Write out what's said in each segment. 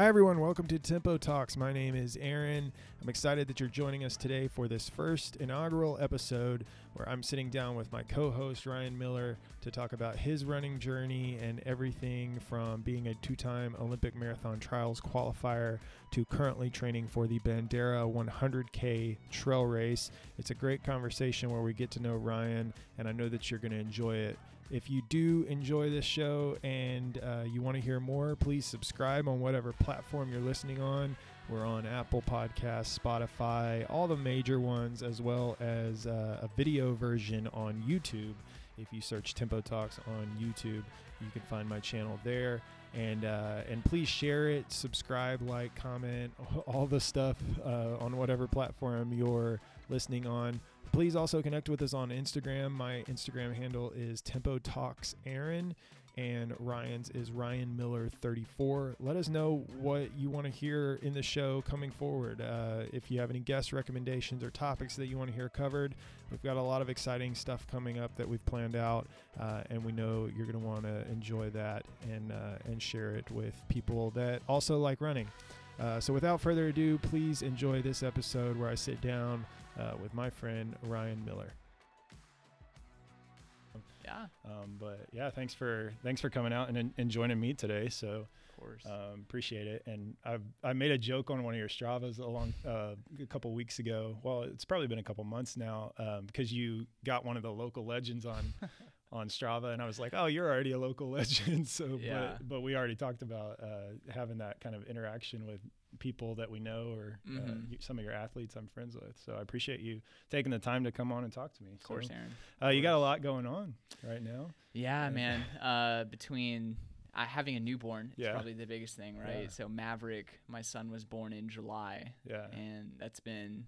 Hi, everyone. Welcome to Tempo Talks. My name is Aaron. I'm excited that you're joining us today for this first inaugural episode where I'm sitting down with my co host, Ryan Miller, to talk about his running journey and everything from being a two time Olympic Marathon Trials qualifier to currently training for the Bandera 100K trail race. It's a great conversation where we get to know Ryan, and I know that you're going to enjoy it. If you do enjoy this show and uh, you want to hear more, please subscribe on whatever platform you're listening on. We're on Apple Podcasts, Spotify, all the major ones, as well as uh, a video version on YouTube. If you search Tempo Talks on YouTube, you can find my channel there. And uh, and please share it, subscribe, like, comment, all the stuff uh, on whatever platform you're listening on. Please also connect with us on Instagram. My Instagram handle is Tempo Talks Aaron, and Ryan's is Ryan Miller 34. Let us know what you want to hear in the show coming forward. Uh, if you have any guest recommendations or topics that you want to hear covered, we've got a lot of exciting stuff coming up that we've planned out, uh, and we know you're going to want to enjoy that and uh, and share it with people that also like running. Uh, so, without further ado, please enjoy this episode where I sit down uh, with my friend Ryan Miller. Yeah, Um, but yeah, thanks for thanks for coming out and, and joining me today. So of course. um, appreciate it. And I've I made a joke on one of your Stravas a long uh, a couple weeks ago. Well, it's probably been a couple months now um, because you got one of the local legends on on Strava, and I was like, oh, you're already a local legend. So, Yeah. but but we already talked about uh, having that kind of interaction with people that we know or uh, Mhm. you, some of your athletes I'm friends with. So I appreciate you taking the time to come on and talk to me. of course, So, Aaron. uh, you got a lot going on right now. Yeah, man. Uh, between uh, having a newborn is Yeah. probably the biggest thing, right? Yeah. So Maverick, my son was born in July, Yeah. and that's been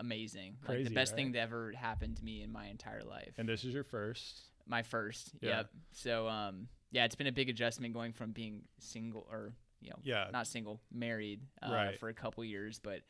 amazing. like Crazy, the best thing right? that ever happened to me in my entire life. And this is your first. My first. Yeah. Yep. So um, yeah, it's been a big adjustment going from being single or you know Yeah. not single, married uh, Right. for a couple years, but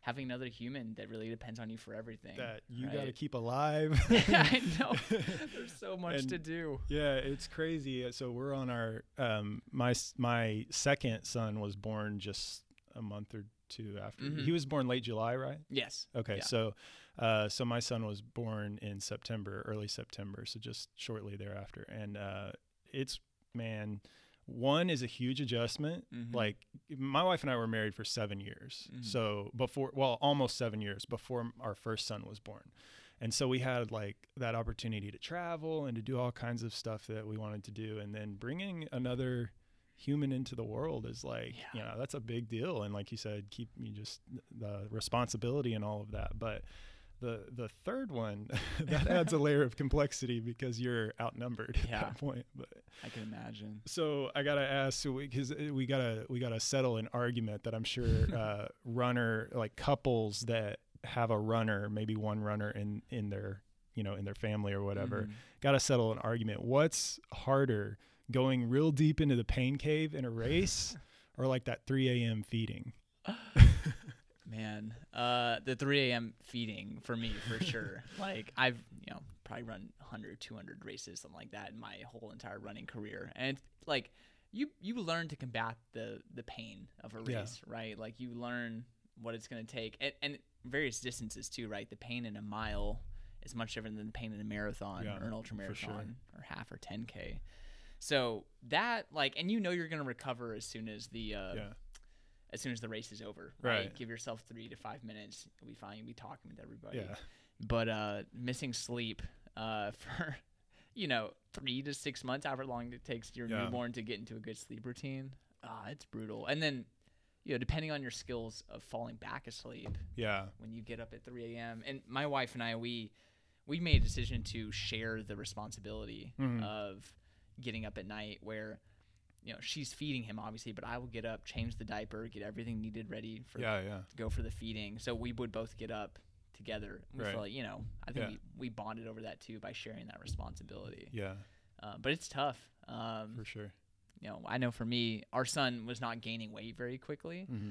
having another human that really depends on you for everything. that you got to keep alive. yeah, I know. There's so much And- to do. Yeah, it's crazy. Uh, So we're on our um my my second son was born just a month or two after. Mhm. He was born late July, right? Yes. Okay, Yeah. so uh so my son was born in September, early September, so just shortly thereafter. And uh it's man, one is a huge adjustment. Mhm. Like my wife and I were married for 7 years. Mhm. So before well, almost 7 years before our first son was born. And so we had like that opportunity to travel and to do all kinds of stuff that we wanted to do. And then bringing another human into the world is like, you Yeah. know, that's a big deal. And like you said, keep you just the responsibility and all of that. But the the third one that adds a layer of complexity because you're outnumbered at Yeah. that point. But I can imagine. so I gotta ask, because we gotta we gotta settle an argument that I'm sure uh, runner like couples that have a runner, maybe one runner in in their you know in their family or whatever, Mhm. gotta settle an argument. What's harder, going real deep into the pain cave in a race, or like that 3 a.m. feeding? Man, uh, the 3 a.m. feeding for me for sure. like I've you know probably run 100, 200 races, something like that in my whole entire running career, and like you you learn to combat the the pain of a Yeah. race, right? Like you learn what it's going to take, and, and various distances too, right? The pain in a mile is much different than the pain in a marathon Yeah, or an ultra for sure. marathon or half or 10k. So that like, and you know you're going to recover as soon as the uh, yeah, as soon as the race is over. Right. Right. Give yourself three to five minutes. You'll be fine. You'll be talking with everybody. yeah, But uh, missing sleep uh, for, you know, three to six months, however long it takes your Yeah. newborn to get into a good sleep routine, ah, it's brutal. And then, you know, depending on your skills of falling back asleep yeah, when you get up at 3 a.m. And my wife and I, we we made a decision to share the responsibility Mhm. of getting up at night where you know she's feeding him obviously but i will get up change the diaper get everything needed ready for yeah, yeah. to go for the feeding so we would both get up together we Right. feel like you know i think Yeah. we, we bonded over that too by sharing that responsibility Yeah, uh, but it's tough um, for sure. you know i know for me our son was not gaining weight very quickly hmm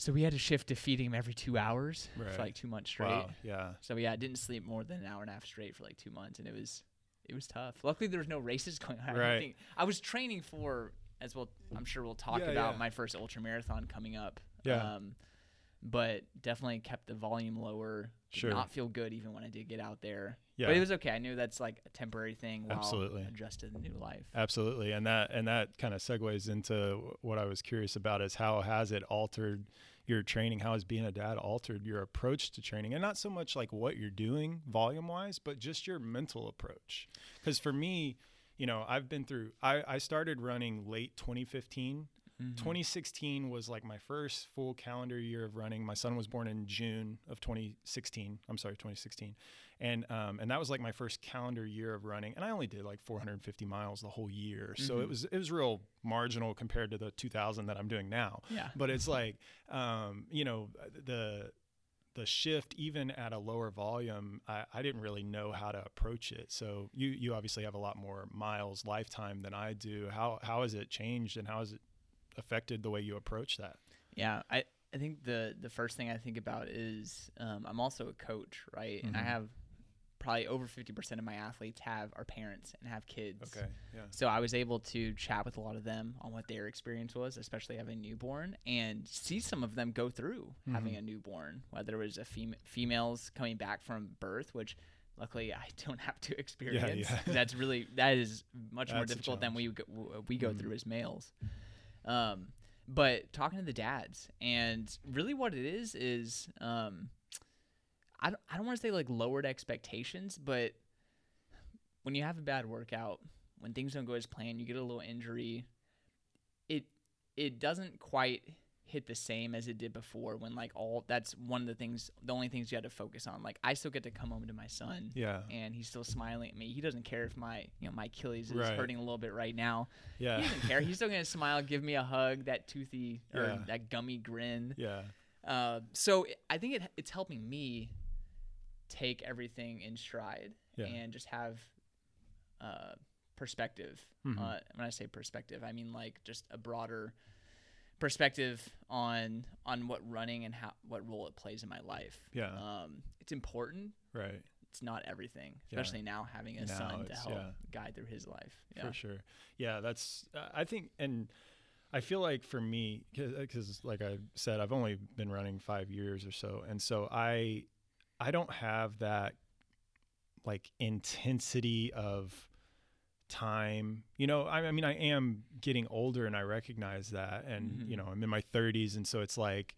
so we had to shift to feeding him every two hours Right. for like two months straight Wow. Yeah. so yeah, I didn't sleep more than an hour and a half straight for like two months, and it was it was tough. Luckily, there was no races going on. I, Right. think, I was training for as well. I'm sure we'll talk Yeah, about yeah. my first ultra marathon coming up. Yeah. Um, but definitely kept the volume lower. Did Sure. not feel good even when I did get out there. Yeah. But it was okay. I knew that's like a temporary thing while Absolutely. adjusted to the new life. Absolutely, and that and that kind of segues into what I was curious about is how has it altered your training? How has being a dad altered your approach to training, and not so much like what you're doing volume wise, but just your mental approach. Because for me, you know, I've been through. I I started running late 2015. Mhm. 2016 was like my first full calendar year of running. My son was born in June of 2016. I'm sorry, 2016, and um, and that was like my first calendar year of running. And I only did like 450 miles the whole year, so it Mhm. was it was real marginal compared to the 2,000 that I'm doing now. Yeah. But it's like, um, you know, the the shift even at a lower volume I, I didn't really know how to approach it so you you obviously have a lot more miles lifetime than i do how how has it changed and how has it affected the way you approach that Yeah, I, I think the the first thing I think about is um, I'm also a coach, right? And I Mhm. have probably over 50% of my athletes have are parents and have kids. okay yeah So I was able to chat with a lot of them on what their experience was, especially having a newborn, and see some of them go through having Mhm. a newborn. Whether it was a fem- females coming back from birth, which luckily I don't have to experience. yeah. yeah. That's really that is much more difficult than we go, we go Mhm. through as males. Um, but talking to the dads, and really what it is is um, I don't, I don't want to say like lowered expectations, but when you have a bad workout, when things don't go as planned, you get a little injury, it it doesn't quite hit the same as it did before when like all that's one of the things the only things you had to focus on. Like i still get to come home to my son yeah. and he's still smiling at me. He doesn't care if my you know my achilles is Right. hurting a little bit right now. Yeah. he doesn't care. He's still gonna smile give me a hug that toothy or Yeah. that gummy grin. Yeah. Uh, so it- I think it, it's helping me take everything in stride Yeah. and just have uh, perspective. Mhm. Uh, when I say perspective, I mean like just a broader perspective on on what running and how what role it plays in my life. Yeah. Um, it's important. right It's not everything, Yeah. especially now having a Now son to help yeah. guide through his life. Yeah. for sure yeah that's uh, i think and i feel like for me because like i said i've only been running five years or so and so i i don't have that like intensity of time you know I, I mean i am getting older and i recognize that and you Mhm. know i'm in my 30s and so it's like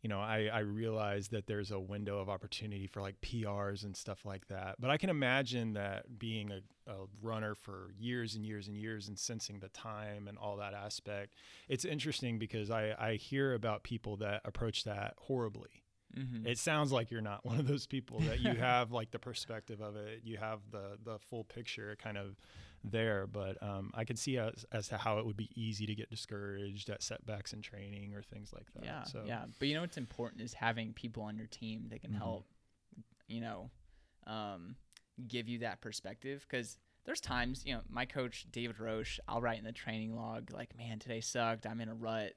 you know i i realize that there's a window of opportunity for like prs and stuff like that. But i can imagine that being a, a runner for years and years and years and sensing the time and all that aspect. It's interesting because i i hear about people that approach that horribly Mm-hmm. it sounds like you're not one of those people that you have like the perspective of it you have the the full picture kind of there but um, i could see as, as to how it would be easy to get discouraged at setbacks in training or things like that Yeah, so yeah. But you know what's important is having people on your team that can Mhm. help, you know, um, give you that perspective. Because there's times, you know, my coach David Roche, I'll write in the training log like, "Man, today sucked. I'm in a rut."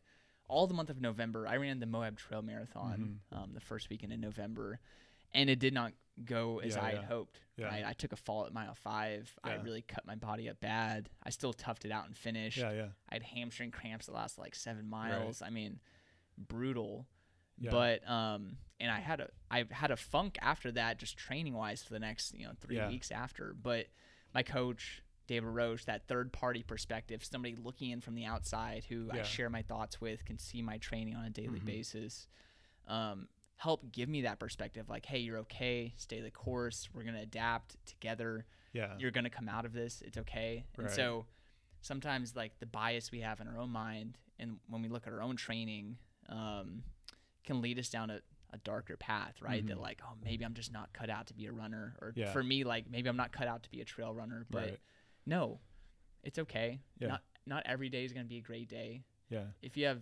All the month of November, I ran the Moab Trail Marathon Mm-hmm. um, the first weekend in November, and it did not go as Yeah, I had hoped. Yeah. Right? I took a fall at mile five. I really cut my body up bad. I still toughed it out and finished. yeah yeah I had hamstring cramps that lasted like seven miles. I mean, brutal. Yeah. But um, and I had a I had a funk after that, just training wise for the next you know three Yeah. weeks after. But my coach David Roche, that third party perspective, somebody looking in from the outside who I share my thoughts with, can see my training on a daily Mhm. basis. Um, help give me that perspective, like, hey, you're okay. Stay the course. We're gonna adapt together yeah you're going to come out of this it's okay and so sometimes like the bias we have in our own mind and when we look at our own training um, can lead us down a, a darker path right that Mhm. like oh maybe i'm just not cut out to be a runner or Yeah. for me like maybe i'm not cut out to be a trail runner but right no it's okay. Yeah. not not every day is going to be a great day. Yeah. If you have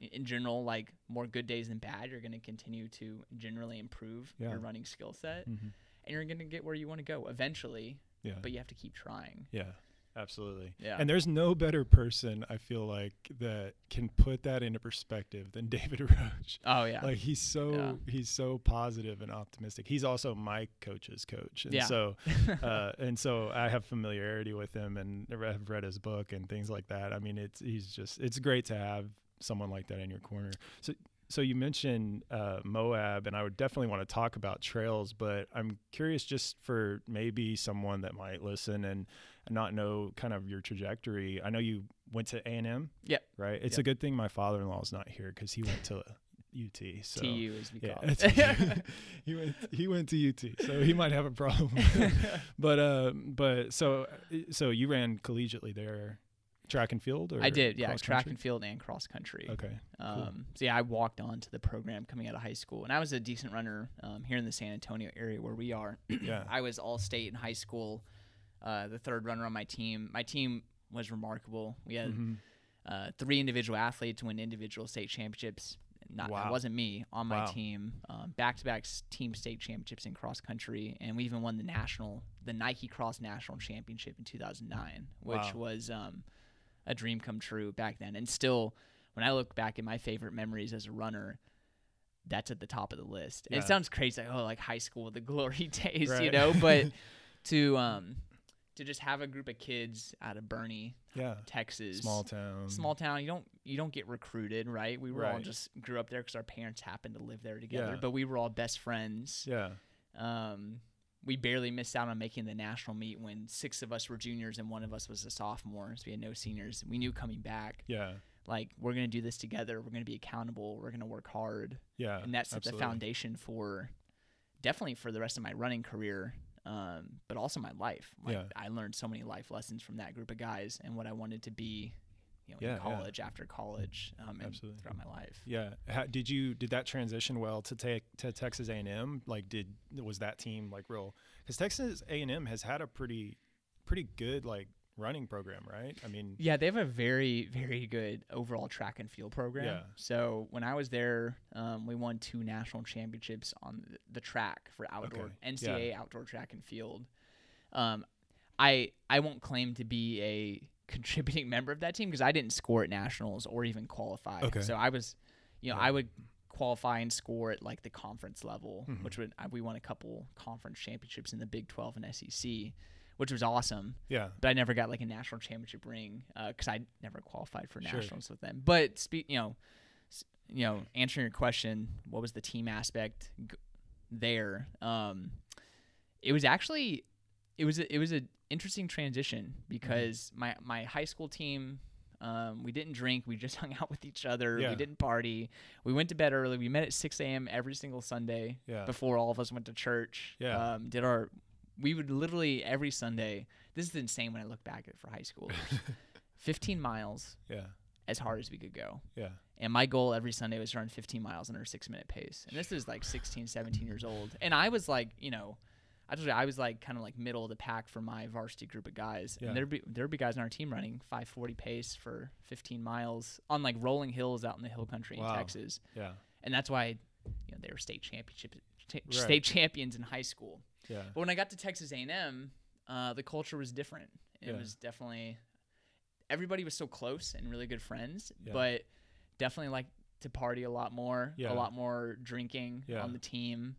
in general like more good days than bad you're going to continue to generally improve Yeah. your running skill set hmm and you're going to get where you want to go eventually yeah. but you have to keep trying. Yeah, Absolutely. Yeah. And there's no better person I feel like that can put that into perspective than David Roche. Oh yeah. Like he's so Yeah. he's so positive and optimistic. He's also my coach's coach, and Yeah. so uh, and so I have familiarity with him and I've read his book and things like that. I mean, it's he's just it's great to have someone like that in your corner. So so you mentioned uh, Moab, and I would definitely want to talk about trails, but I'm curious just for maybe someone that might listen and not know kind of your trajectory. I know you went to A and M. Yep. Right. It's Yep. a good thing my father-in-law is not here because he went to UT. So TU as we yeah, call it. he went he went to UT, so he might have a problem. but uh, but so so you ran collegiately there, track and field, or I did, yeah, track country? and field and cross country. Okay, Um, so yeah, I walked on to the program coming out of high school, and I was a decent runner um, here in the San Antonio area where we are. yeah, I was all state in high school, uh, the third runner on my team. My team was remarkable. We had Mhm. uh, three individual athletes win individual state championships. Not, Wow. It wasn't me on my Wow. team. Um, back-to-back team state championships in cross country, and we even won the national, the Nike Cross National Championship in 2009, which Wow. was um, a dream come true back then. And still, when I look back at my favorite memories as a runner, that's at the top of the list. Yeah. It sounds crazy, like oh, like high school, the glory days, you know. But to um, to just have a group of kids out of Boerne, yeah, Texas, small town, small town you don't you don't get recruited right we were all just grew up there because our parents happened to live there together Yeah. but we were all best friends yeah, um, we barely missed out on making the national meet when six of us were juniors and one of us was a sophomore so we had no seniors. We knew coming back. Yeah, like we're going to do this together. We're going to be accountable. We're going to work hard. Yeah, and that set the foundation for definitely for the rest of my running career um, but also my life. Like Yeah. i learned so many life lessons from that group of guys and what i wanted to be you know Yeah, in yeah. college after college um, and Absolutely. throughout my life Yeah, How, did you did that transition well to take to Texas A and M? Like, did was that team like real? Because Texas A and M has had a pretty pretty good like running program, right? I mean, yeah they have a very very good overall track and field program Yeah. so when i was there um, we won two national championships on the, track for outdoor Okay. ncaa outdoor track and field um, i i won't claim to be a contributing member of that team because i didn't score at nationals or even qualify Okay. so i was you know Yeah. i would qualify and score at like the conference level Mhm. which would I- we won a couple conference championships in the big 12 and sec which was awesome yeah, but I never got like a national championship ring because I never qualified for Sure. nationals with them. But spe- you know, s- you know, answering your question, what was the team aspect g- there? Um, it was actually, it was a, it was an interesting transition because my my high school team. Um, we didn't drink. We just hung out with each other. Yeah. We didn't party. We went to bed early. We met at 6 a.m. every single Sunday yeah, before all of us went to church. Yeah. Um, did our we would literally every Sunday. This is insane when I look back at for high school. 15 miles yeah, as hard as we could go. yeah, And my goal every Sunday was to run 15 miles under a six minute pace. And this is like 16, 17 years old. And I was like, you know, I told you I was like kind of like middle of the pack for my varsity group of guys. Yeah. And there'd be there'd be guys on our team running 540 pace for 15 miles on like rolling hills out in the hill country Wow. in Texas. yeah, And that's why, you know, they were state championship cha- Right. state champions in high school. yeah, But when I got to Texas A&M, uh, the culture was different. It Yeah. was definitely everybody was so close and really good friends, Yeah. but definitely like to party a lot more, Yeah. a lot more drinking on the team.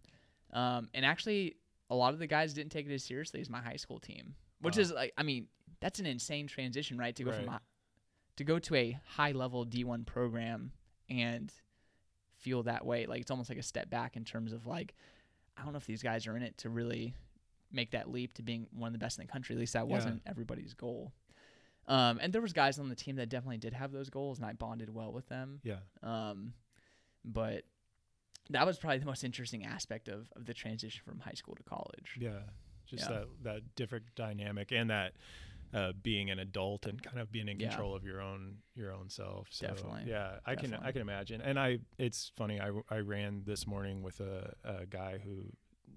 Um, and actually, a lot of the guys didn't take it as seriously as my high school team, which Wow. is like, I mean, that's an insane transition, right? To go from Right. hi- to go to a high level D1 program and feel that way. Like it's almost like a step back in terms of like, I don't know if these guys are in it to really make that leap to being one of the best in the country. At least that Yeah. wasn't everybody's goal. Um, and there was guys on the team that definitely did have those goals, and I bonded well with them. yeah, Um, but that was probably the most interesting aspect of, of the transition from high school to college. yeah. Just Yeah. that that different dynamic and that uh, being an adult and kind of being in Yeah. control of your own your own self. So, Definitely. Yeah, I can I can imagine. And I it's funny. I I ran this morning with a, a guy who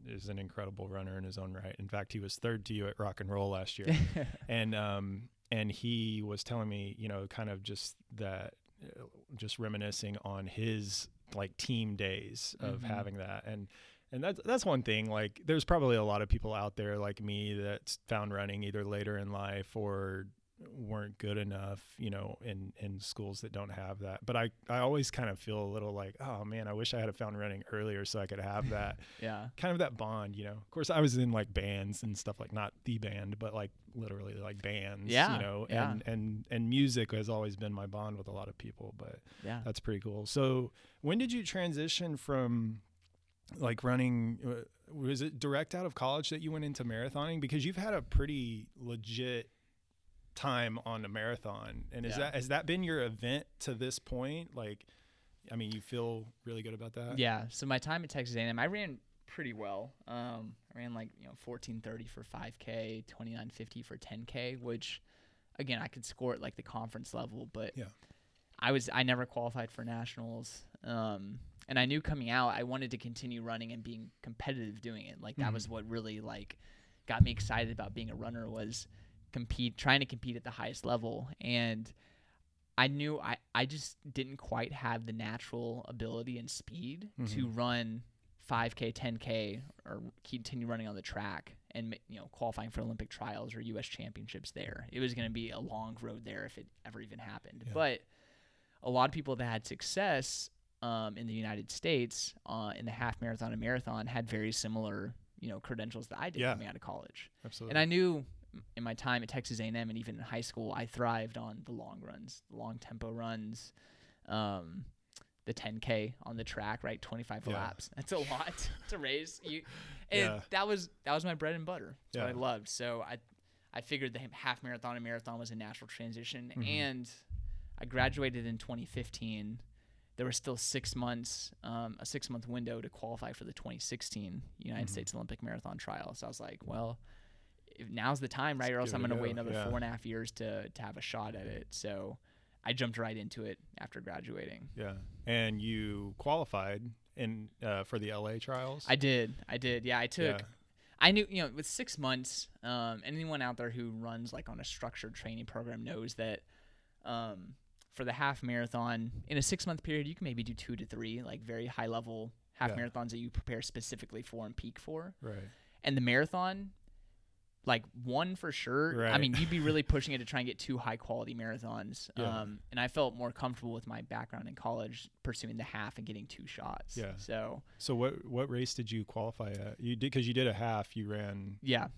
is an incredible runner in his own right. In fact, he was third to you at Rock and Roll last year. and um and he was telling me you know kind of just that uh, just reminiscing on his like team days of Mhm. having that and And that's that's one thing. Like, there's probably a lot of people out there like me that's found running either later in life or weren't good enough, you know, in in schools that don't have that. But I I always kind of feel a little like, oh man, I wish I had found running earlier so I could have that yeah. kind of that bond, you know. Of course, I was in like bands and stuff like not the band, but like literally like bands, Yeah, you know. yeah. And and and music has always been my bond with a lot of people, but Yeah. that's pretty cool. So, when did you transition from like running uh, was it direct out of college that you went into marathoning because you've had a pretty legit time on a marathon and is Yeah. that has that been your event to this point like i mean you feel really good about that Yeah. So my time at Texas A&M, I ran pretty well. Um, I ran like you know 14:30 for 5K, 29:50 for 10K, which again I could score at like the conference level, but Yeah. I was I never qualified for nationals. Um, and I knew coming out I wanted to continue running and being competitive doing it. Like that Mhm. was what really like got me excited about being a runner was compete trying to compete at the highest level and I knew I, I just didn't quite have the natural ability and speed to run 5K, 10K, or continue running on the track and you know qualifying for Olympic trials or U.S. championships there. It was going to be a long road there if it ever even happened. Yeah. But a lot of people that had success um, in the United States uh, in the half marathon and marathon had very similar you know credentials that I did Yeah. coming out of college. absolutely And I knew in my time at Texas A&M and even in high school, I thrived on the long runs, the long tempo runs, um, the 10k on the track, right? 25 Yeah. laps. That's a lot to raise. You, and Yeah. that was that was my bread and butter. That's what I loved. So I, I figured the half marathon and marathon was a natural transition, Mhm. and I graduated in 2015. There was still six months, um, a six month window to qualify for the 2016 United Mhm. States Olympic Marathon trial. So I was like, well, now's the time, right? Let's or else I'm going to wait another yeah. four and a half years to, to have a shot at it. So I jumped right into it after graduating. yeah and you qualified in uh, for the la trials I did. I did. Yeah, I took. Yeah. I knew, you know, with six months, um, anyone out there who runs like on a structured training program knows that um, for the half marathon, in a six month period, you can maybe do two to three, like very high level half Yeah. marathons that you prepare specifically for and peak for. right And the marathon, like one for sure. I mean, you'd be really pushing it to try and get two high quality marathons. Yeah. Um, and I felt more comfortable with my background in college pursuing the half and getting two shots. Yeah. So, so what what race did you qualify at you did because you did a half you ran yeah.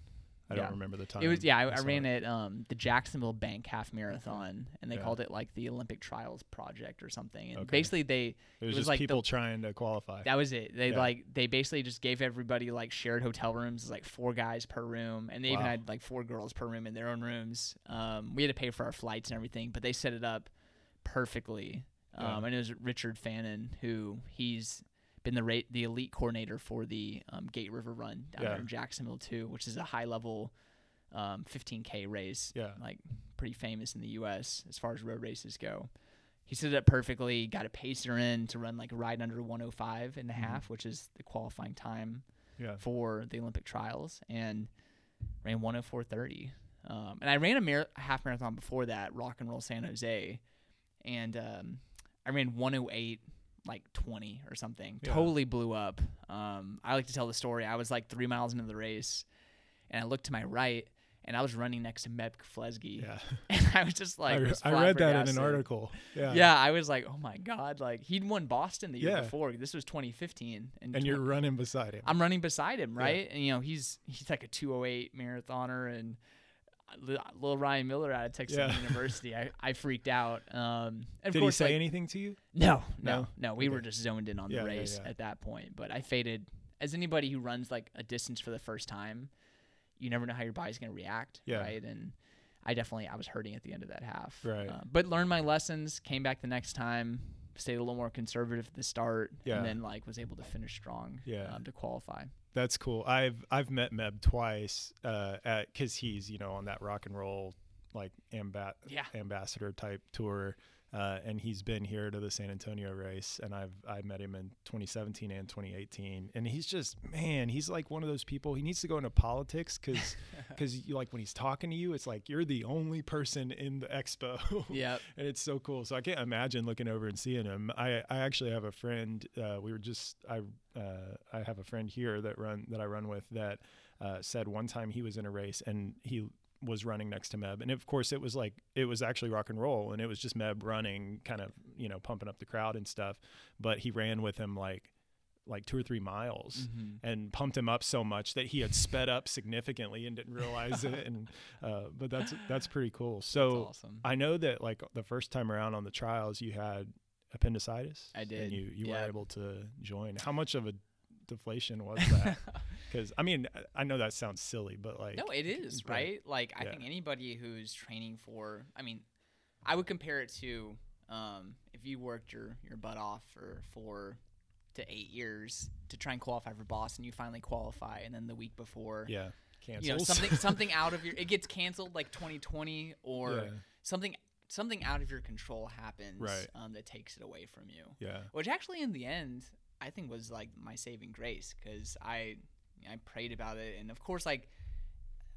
I don't remember the time It was yeah. I, I ran it. it um the Jacksonville Bank Half Marathon, and they Yeah. called it like the Olympic Trials Project or something. And Okay. basically, they it was, was just like the- people trying to qualify that was it. They Yeah. like they basically just gave everybody like shared hotel rooms, like four guys per room, and they even had like four girls per room in their own rooms. Um, we had to pay for our flights and everything, but they set it up perfectly. Um, Yeah. and it was Richard Fannin who he's been the rate the elite coordinator for the um, Gate River Run down Yeah. there in Jacksonville too, which is a high level um, 15k race yeah like pretty famous in the U.S. as far as road races go. He set it up perfectly. Got a pacer in to run like right under 105 and a Mhm. half, which is the qualifying time yeah for the Olympic trials, and ran 104.30. Um, and I ran a mar- half marathon before that, Rock and Roll San Jose, and um, I ran 108 like 20 or something. Yeah. Totally blew up. Um, I like to tell the story. I was like three miles into the race, and I looked to my right, and I was running next to Meb Keflezighi, yeah and I was just like, I, was I read that in an article yeah Yeah, I was like, oh my god, like he'd won Boston the year Yeah. before. This was 2015, and, and you're running beside him I'm running beside him, Yeah. right? And you know, he's he's like a 208 marathoner, and little Ryan Miller out of Texas Yeah. University. I, I freaked out. Um, did he say like, anything to you no, no, No? no. We were just zoned in on Yeah, the race yeah. at that point. But I faded. As anybody who runs like a distance for the first time, you never know how your body's gonna react, Yeah. right? And I definitely I was hurting at the end of that half, Right. Uh, but learned my lessons. Came back the next time. Stayed a little more conservative at the start, Yeah. and then like was able to finish strong, Yeah. um, to qualify. That's cool. I've I've met Meb twice uh, at because he's you know on that rock and roll like amba- Yeah. ambassador type tour. Uh, and he's been here to the San Antonio race, and I've I met him in 2017 and 2018, and he's just man, he's like one of those people. He needs to go into politics because because you like when he's talking to you, it's like you're the only person in the expo. Yeah, and it's so cool. So I can't imagine looking over and seeing him. I I actually have a friend. Uh, we were just I uh, I have a friend here that run that I run with that uh, said one time he was in a race and he was running next to Meb, and of course it was like it was actually rock and roll, and it was just Meb running, kind of you know pumping up the crowd and stuff. But he ran with him like like two or three miles Mhm. and pumped him up so much that he had sped up significantly and didn't realize it. And uh, but that's that's pretty cool. So awesome. I know that like the first time around on the trials you had appendicitis. I did, And you you yeah. were able to join. How much of a deflation was that? Because I mean I know that sounds silly, but like no, it is but- right. Like I yeah. think anybody who's training for, I mean, I would compare it to um, if you worked your your butt off for four to eight years to try and qualify for Boston, you finally qualify, and then the week before, yeah, cancels. you know, something something out of your it gets canceled like 2020 or Yeah. something something out of your control happens Right. um, that takes it away from you. yeah, which actually in the end I think was like my saving grace because I I prayed about it and of course like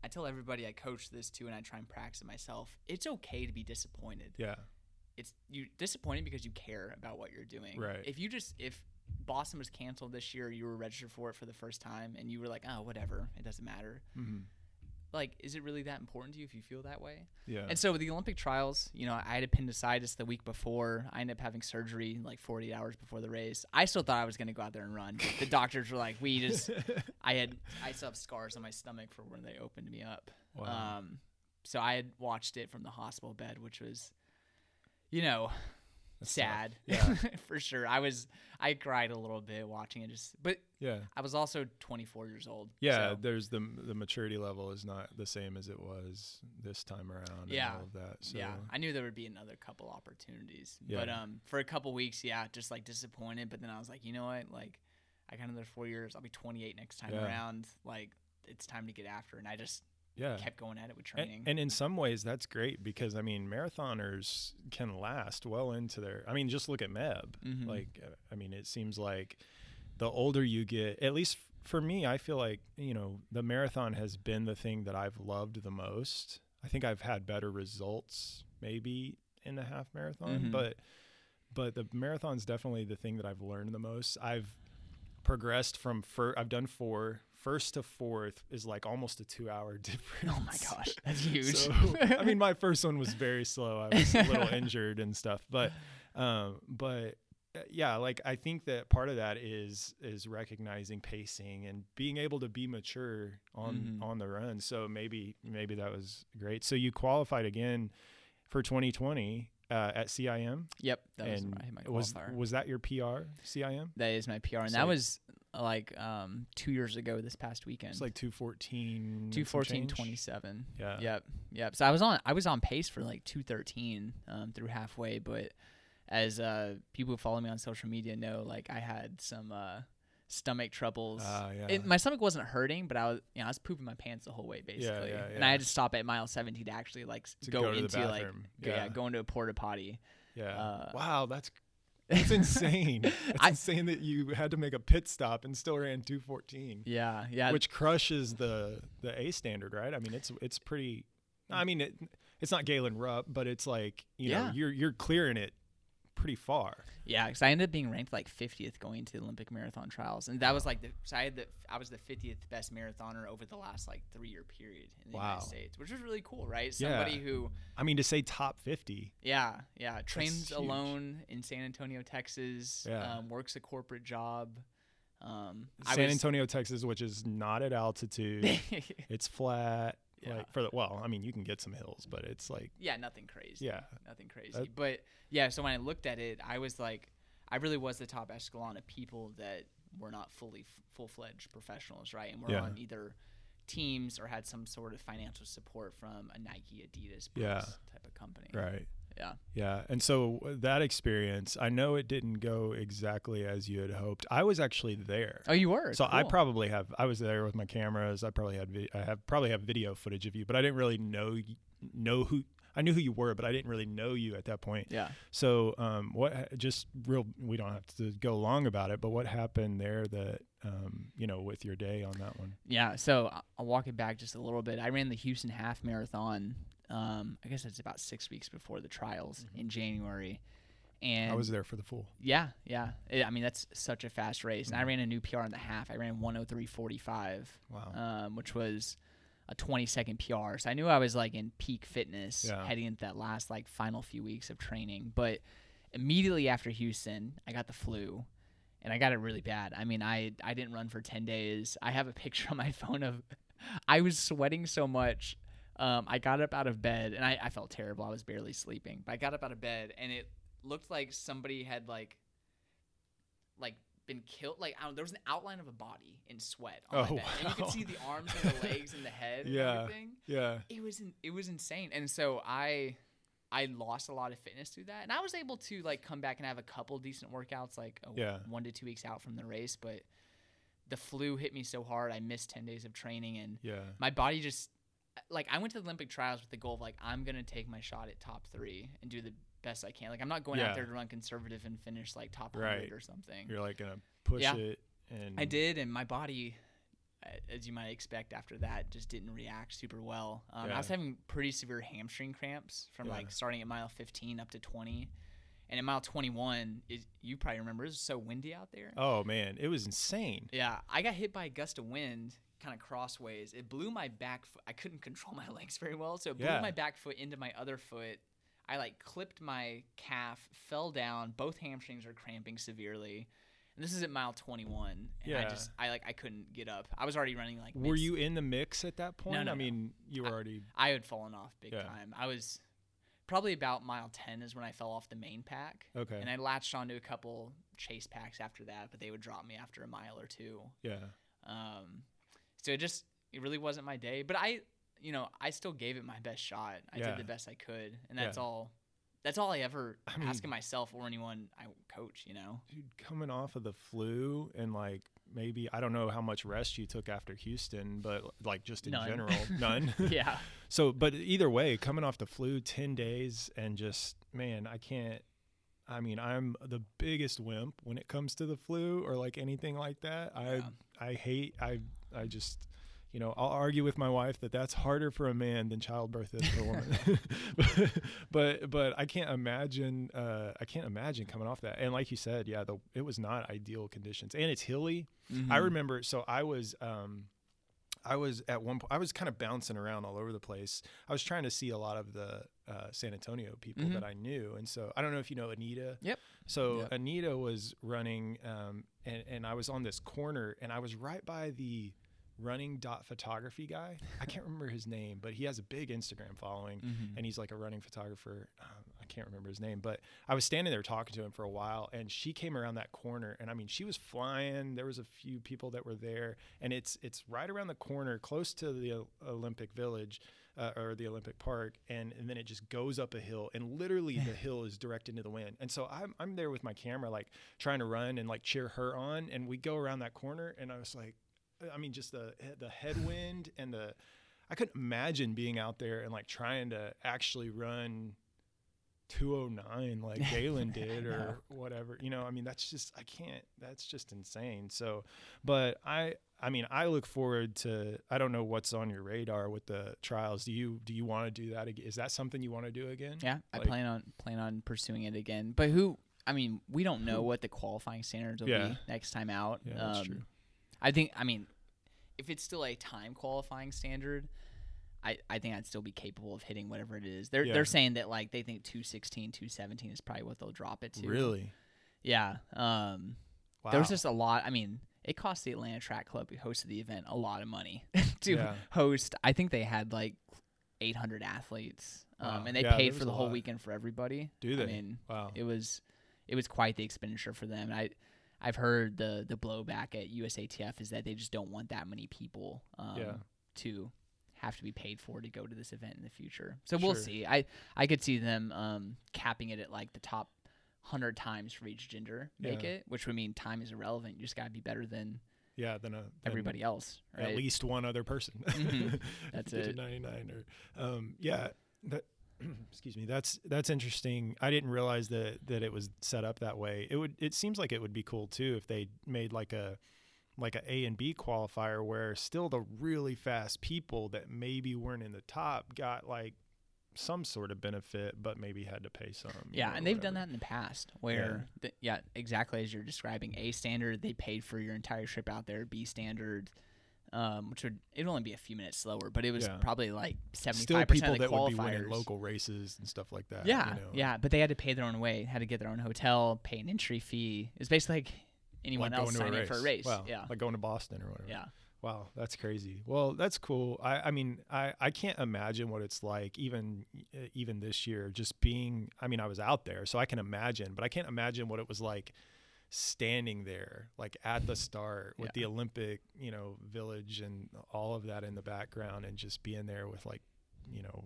I tell everybody I coach this too and I try and practice it myself. It's okay to be disappointed. yeah, It's you disappointed because you care about what you're doing. Right. If you just if Boston was canceled this year, you were registered for it for the first time and you were like, "Oh, whatever. It doesn't matter." hmm Like, is it really that important to you if you feel that way? yeah. And so with the Olympic trials, you know, I had appendicitis the week before. I ended up having surgery like 48 hours before the race. I still thought I was going to go out there and run. but the doctors were like, "We just," I had, I still have scars on my stomach for when they opened me up. Wow. Um, so I had watched it from the hospital bed, which was, you know, That's sad. Yeah. for sure. I was, I cried a little bit watching it. Just, but yeah. I was also 24 years old. Yeah, so- there's the the maturity level is not the same as it was this time around. Yeah. and all of that. So yeah, I knew there would be another couple opportunities. Yeah. But um, for a couple weeks, yeah, just like disappointed. But then I was like, you know what? Like, I got another four years. I'll be 28 next time Yeah. around. Like, it's time to get after. And I just yeah. kept going at it with And, training. and in some ways, that's great because I mean, marathoners can last well into their. I mean, just look at Meb. Mhm. Like, I mean, it seems like the older you get, at least for me, I feel like you know the marathon has been the thing that I've loved the most. I think I've had better results maybe in the half marathon, Mhm. but but the marathon's definitely the thing that I've learned the most. I've progressed from fir- I've done four. First to fourth is like almost a two hour difference. oh my gosh, that's huge. So, I mean, my first one was very slow. I was a little injured and stuff, but, um, but uh, yeah, like I think that part of that is is recognizing pacing and being able to be mature on Mhm. on the run. So maybe maybe that was great. So you qualified again for 2020 uh, at CIM, yep, that was and my, my was was that your PR CIM? that is my PR, and So that was like um two years ago this past weekend. It's like 214. 214 27 Yeah. yep yep so i was on i was on pace for like 213 um, through halfway but as uh, people who follow me on social media know like i had some uh, stomach troubles Ah, yeah. it, my stomach wasn't hurting but i was you know i was pooping my pants the whole way basically yeah, and i had to stop at mile 70 to actually like To go, go to into like go- yeah. Yeah. go into a porta potty Yeah. Uh, wow, that's that's insane. That's I- insane that you had to make a pit stop and still ran 214, yeah yeah which crushes the the A standard, right? I mean, it's it's pretty. I mean, it, it's not Galen Rupp, but it's like you know you're you're clearing it pretty far. Yeah, because I ended up being ranked like 50th going to the Olympic marathon trials, and that was like the so I had the I was the 50th best marathoner over the last like three year period in the Wow. United States, which was really cool, right? Yeah. Somebody who I mean, to say top 50. yeah yeah trains alone in San Antonio, Texas, Yeah. um, works a corporate job. Um, San was- Antonio, Texas, which is not at altitude. it's flat. Yeah. Like for the well, I mean, you can get some hills, but it's like yeah, nothing crazy. yeah, nothing crazy. That- but yeah, so when I looked at it, I was like, I really was the top echelon of people that were not fully f- full fledged professionals, right? And were Yeah. on either teams or had some sort of financial support from a Nike, Adidas, Brooks Yeah. type of company. right. Yeah. Yeah. And so uh, that experience, I know it didn't go exactly as you had hoped. I was actually there. Oh, you were. so I probably have I was there with my cameras. I probably had vi- I have probably have video footage of you, but I didn't really know know who I knew who you were, but I didn't really know you at that point. Yeah. So, um, what just real? We don't have to go long about it, but what happened there that um, you know, with your day on that one? Yeah. So I'll walk it back just a little bit. I ran the Houston Half Marathon. Um, I guess it's about six weeks before the trials in January, and I was there for the full. Yeah, yeah. It- I mean, that's such a fast race. And I Mhm. ran a new PR in the half. I ran 103.45, Wow. um, which was a 20 second PR. So I knew I was like in peak fitness Yeah. heading into that last like final few weeks of training. But immediately after Houston, I got the flu. And I got it really bad. I mean, I I didn't run for 10 days. I have a picture on my phone of I was sweating so much. Um, I got up out of bed and I, I felt terrible. I was barely sleeping. But I got up out of bed and it looked like somebody had like like been killed like I don't, there was an outline of a body in sweat on Oh, my bed. And you could see the arms and the legs and the head Yeah. Yeah. It was in, it was insane. And so I I lost a lot of fitness through that. And I was able to like come back and have a couple decent workouts like a, Yeah. 1 to 2 weeks out from the race, but the flu hit me so hard. I missed 10 days of training and Yeah. my body just like I went to the Olympic trials with the goal of like I'm gonna take my shot at top three and do the best I can. Like I'm not going Yeah. out there to run conservative and finish like top Right. hundred or something. You're like gonna push Yeah. it, and I did, and my body, as you might expect after that, just didn't react super well. Um, I was having pretty severe hamstring cramps from Yeah. like starting at mile 15 up to 20. And at mile 21, it, you probably remember, it was so windy out there. Oh man, it was insane. Yeah, I got hit by a gust of wind, kind of crossways. It blew my back foot. I couldn't control my legs very well, so it blew Yeah. my back foot into my other foot. I like clipped my calf, fell down. Both hamstrings are cramping severely. And this is at mile 21, and I just I like I couldn't get up. I was already running like. Were you in the mix at that point? no, no, I no. mean, you were already. I had fallen off big Yeah. time. I was probably about mile 10 is when I fell off the main pack. Okay. And I latched onto a couple chase packs after that, but they would drop me after a mile or two. yeah. Um, so it just it really wasn't my day, but I, you know, I still gave it my best shot. I Yeah. did the best I could, and that's Yeah. all. That's all I ever I ask of myself or anyone I coach. You know. Dude, coming off of the flu and like maybe I don't know how much rest you took after Houston, but like just in None. general, none. yeah. So, but either way, coming off the flu, 10 days, and just, man, I can't. I mean, I'm the biggest wimp when it comes to the flu or like anything like that. I, I hate, I, I just, you know, I'll argue with my wife that that's harder for a man than childbirth is for a woman. but, but I can't imagine, uh, I can't imagine coming off that. And like you said, yeah, the, it was not ideal conditions and it's hilly. I Mhm. remember. So I was, um, I was at one point. I was kind of bouncing around all over the place. I was trying to see a lot of the uh, San Antonio people Mhm. that I knew, and so I don't know if you know Anita. Yep. So Yep. Anita was running, um, and and I was on this corner, and I was right by the running dot photography guy. I can't remember his name, but he has a big Instagram following Mhm. and he's like a running photographer. Um, I can't remember his name, but I was standing there talking to him for a while, and she came around that corner, and I mean, she was flying. There was a few people that were there, and it's it's right around the corner, close to the Olympic Village. Uh, or the Olympic Park, and, and then it just goes up a hill, and literally the hill is directed into the wind. And so I'm, I'm there with my camera, like trying to run and like cheer her on, and we go around that corner, and I was like, I mean, just the the headwind and the I couldn't imagine being out there and like trying to actually run 209 like Galen did or whatever. You know, I mean, that's just I can't. That's just insane. So, but I I mean, I look forward to I don't know what's on your radar with the trials. Do you do you want to do that again? Is that something you want to do again? Yeah, I plan on plan on pursuing it again. But who? I mean, we don't know Who- what the qualifying standards will Yeah. be next time out. Yeah, that's Um, true. I think. I mean, if it's still a time qualifying standard, I, I think I'd still be capable of hitting whatever it is. They're Yeah. they're saying that like they think 216, 217 is probably what they'll drop it to. Really? Yeah. Um. Wow. There was just a lot. I mean, it cost the Atlanta Track Club who hosted the event a lot of money to Yeah. host. I think they had like 800 athletes, um, Wow. and they Yeah, paid for the whole lot. weekend for everybody. Do they? I mean, wow. it was it was quite the expenditure for them. I I've heard the the blowback at USATF is that they just don't want that many people um, Yeah. to have to be paid for to go to this event in the future. So we'll Sure. see. I I could see them um, capping it at like the top hundred times for each gender make Yeah. it, which would mean time is irrelevant. You just gotta be better than yeah. Then a than everybody else, right? at least one other person. Mhm. That's it. 99 or um, yeah. That excuse me. That's that's interesting. I didn't realize that that it was set up that way. It would. It seems like it would be cool too if they made like a like a A and B qualifier where still the really fast people that maybe weren't in the top got like some sort of benefit, but maybe had to pay some. Yeah, and they've done that in the past where, yeah, yeah exactly as you're describing. A standard, they paid for your entire trip out there. B standard, um, which would it'd only be a few minutes slower, but it was Yeah. probably like seventy five percent of that the would be winning qualifiers. local races and stuff like that. yeah, you know, yeah, but they had to pay their own way, had to get their own hotel, pay an entry fee. It's basically like anyone like else signing up for a race. Wow, Yeah, like going to Boston or whatever. yeah, Wow, that's crazy. Well, that's cool. I, I mean, I, I can't imagine what it's like even even this year. Just being, I mean, I was out there, so I can imagine, but I can't imagine what it was like standing there, like at the start with Yeah. the Olympic, you know, village and all of that in the background, and just being there with like, you know,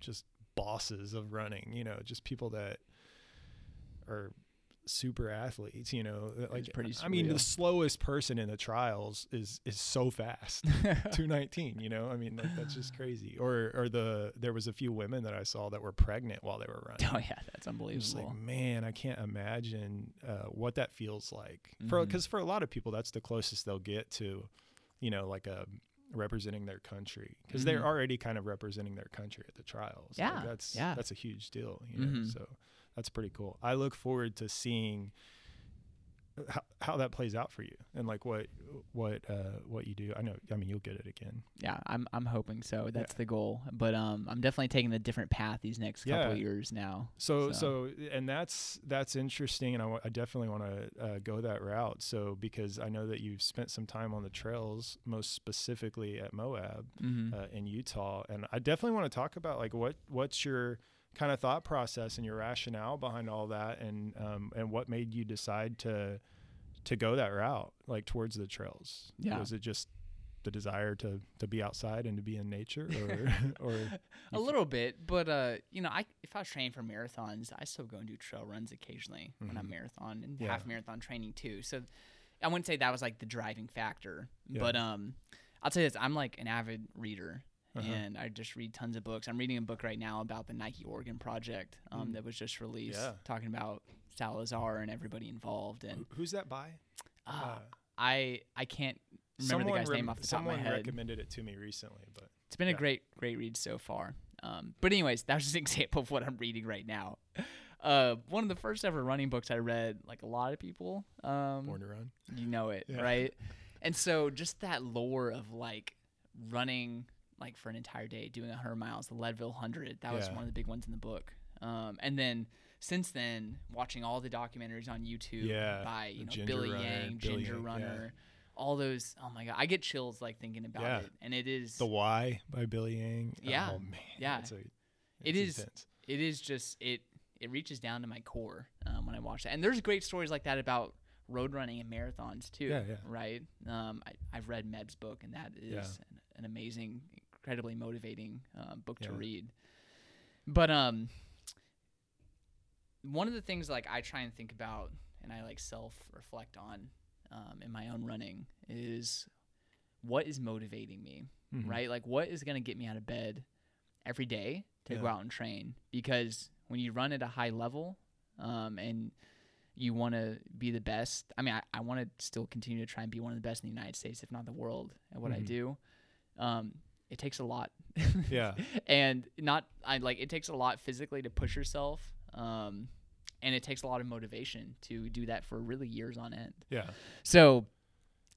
just bosses of running. You know, just people that are super athletes you know like pretty i mean the slowest person in the trials is is so fast 219 you know i mean like, that's just crazy or or the there was a few women that i saw that were pregnant while they were running oh yeah, that's unbelievable. like man i can't imagine uh, what that feels like for Mhm. because for a lot of people that's the closest they'll get to you know like a representing their country because they're Mhm. already kind of representing their country at the trials Like, Yeah, that's yeah. that's a huge deal you know Mhm. so that's pretty cool i look forward to seeing how, how that plays out for you and like what what uh what you do i know i mean you'll get it again yeah, I'm I'm hoping so. That's the goal. But um, I'm definitely taking a different path these next couple Yeah. of years now. So, So- so, and that's that's interesting, and I definitely want to uh, go that route. So, because I know that you've spent some time on the trails, most specifically at Moab hmm uh, in Utah, and I definitely want to talk about like what what's your kind of thought process and your rationale behind all that, and um, and what made you decide to to go that route, like towards the trails. Yeah. was it just the desire to to be outside and to be in nature, or or a little bit, but uh, you know, I if I was training for marathons, I still go and do trail runs occasionally when I'm Mhm. marathon and Yeah. half marathon training too. So I wouldn't say that was like the driving factor, Yeah. but um, I'll tell you this: I'm like an avid reader. Uh-huh. And I just read tons of books. I'm reading a book right now about the Nike Oregon project um, Mm. that was just released, Yeah. talking about Salazar and everybody involved. And Who- who's that by? uh, I I can't remember the guy's name off the top of my head. someone recommended it to me recently, but It's been Yeah. a great, great read so far. Um, but anyways, that's just an example of what I'm reading right now. Uh, one of the first ever running books I read, like a lot of people, um, Born to Run. you know it, Yeah. right? And so just that lore of like running like for an entire day, doing 100 miles, the Leadville 100, that was one of the big ones in the book. Um, and then since then, watching all the documentaries on YouTube Yeah, by you know Billy Runner, Yang, Billy Ginger Yang, yeah. Runner, all those. Oh my god, I get chills like thinking about Yeah. it. And it is The Why by Billy Yang. Yeah, Oh man. yeah. It's a, It it's is- intense. it is just it it reaches down to my core um, when I watch that. And there's great stories like that about road running and marathons too. Yeah, yeah. Right. Um, I, I've read Meb's book, and that is Yeah. an, an amazing, incredibly motivating um, book to read. But um, one of the things like I try and think about, and I like self reflect on um, in my own running is what is motivating me Mhm. right? Like, what is going to get me out of bed every day to go out and train? Because when you run at a high level um, and you want to be the best, I mean, I, I want to still continue to try and be one of the best in the United States, if not the world, at what I Mhm. do. Um, it takes a lot. Yeah. and not, I like, it takes a lot physically to push yourself. Um, and it takes a lot of motivation to do that for really years on end. Yeah. So,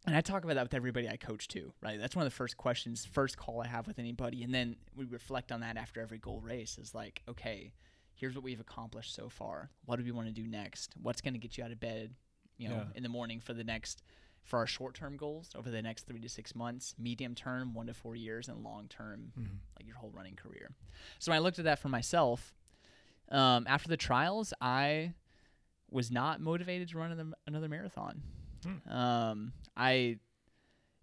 and I talk about that with everybody I coach too, right? That's one of the first questions, first call I have with anybody. And then we reflect on that after every goal race is like, okay, here's what we've accomplished so far. What do we want to do next? What's going to get you out of bed, you know, Yeah. in the morning for the next, for our short term goals over the next three to six months, medium term, one to four years, and long term, Mhm. like your whole running career. So when I looked at that for myself, um, after the trials, I was not motivated to run another, marathon. Hmm. Um, I,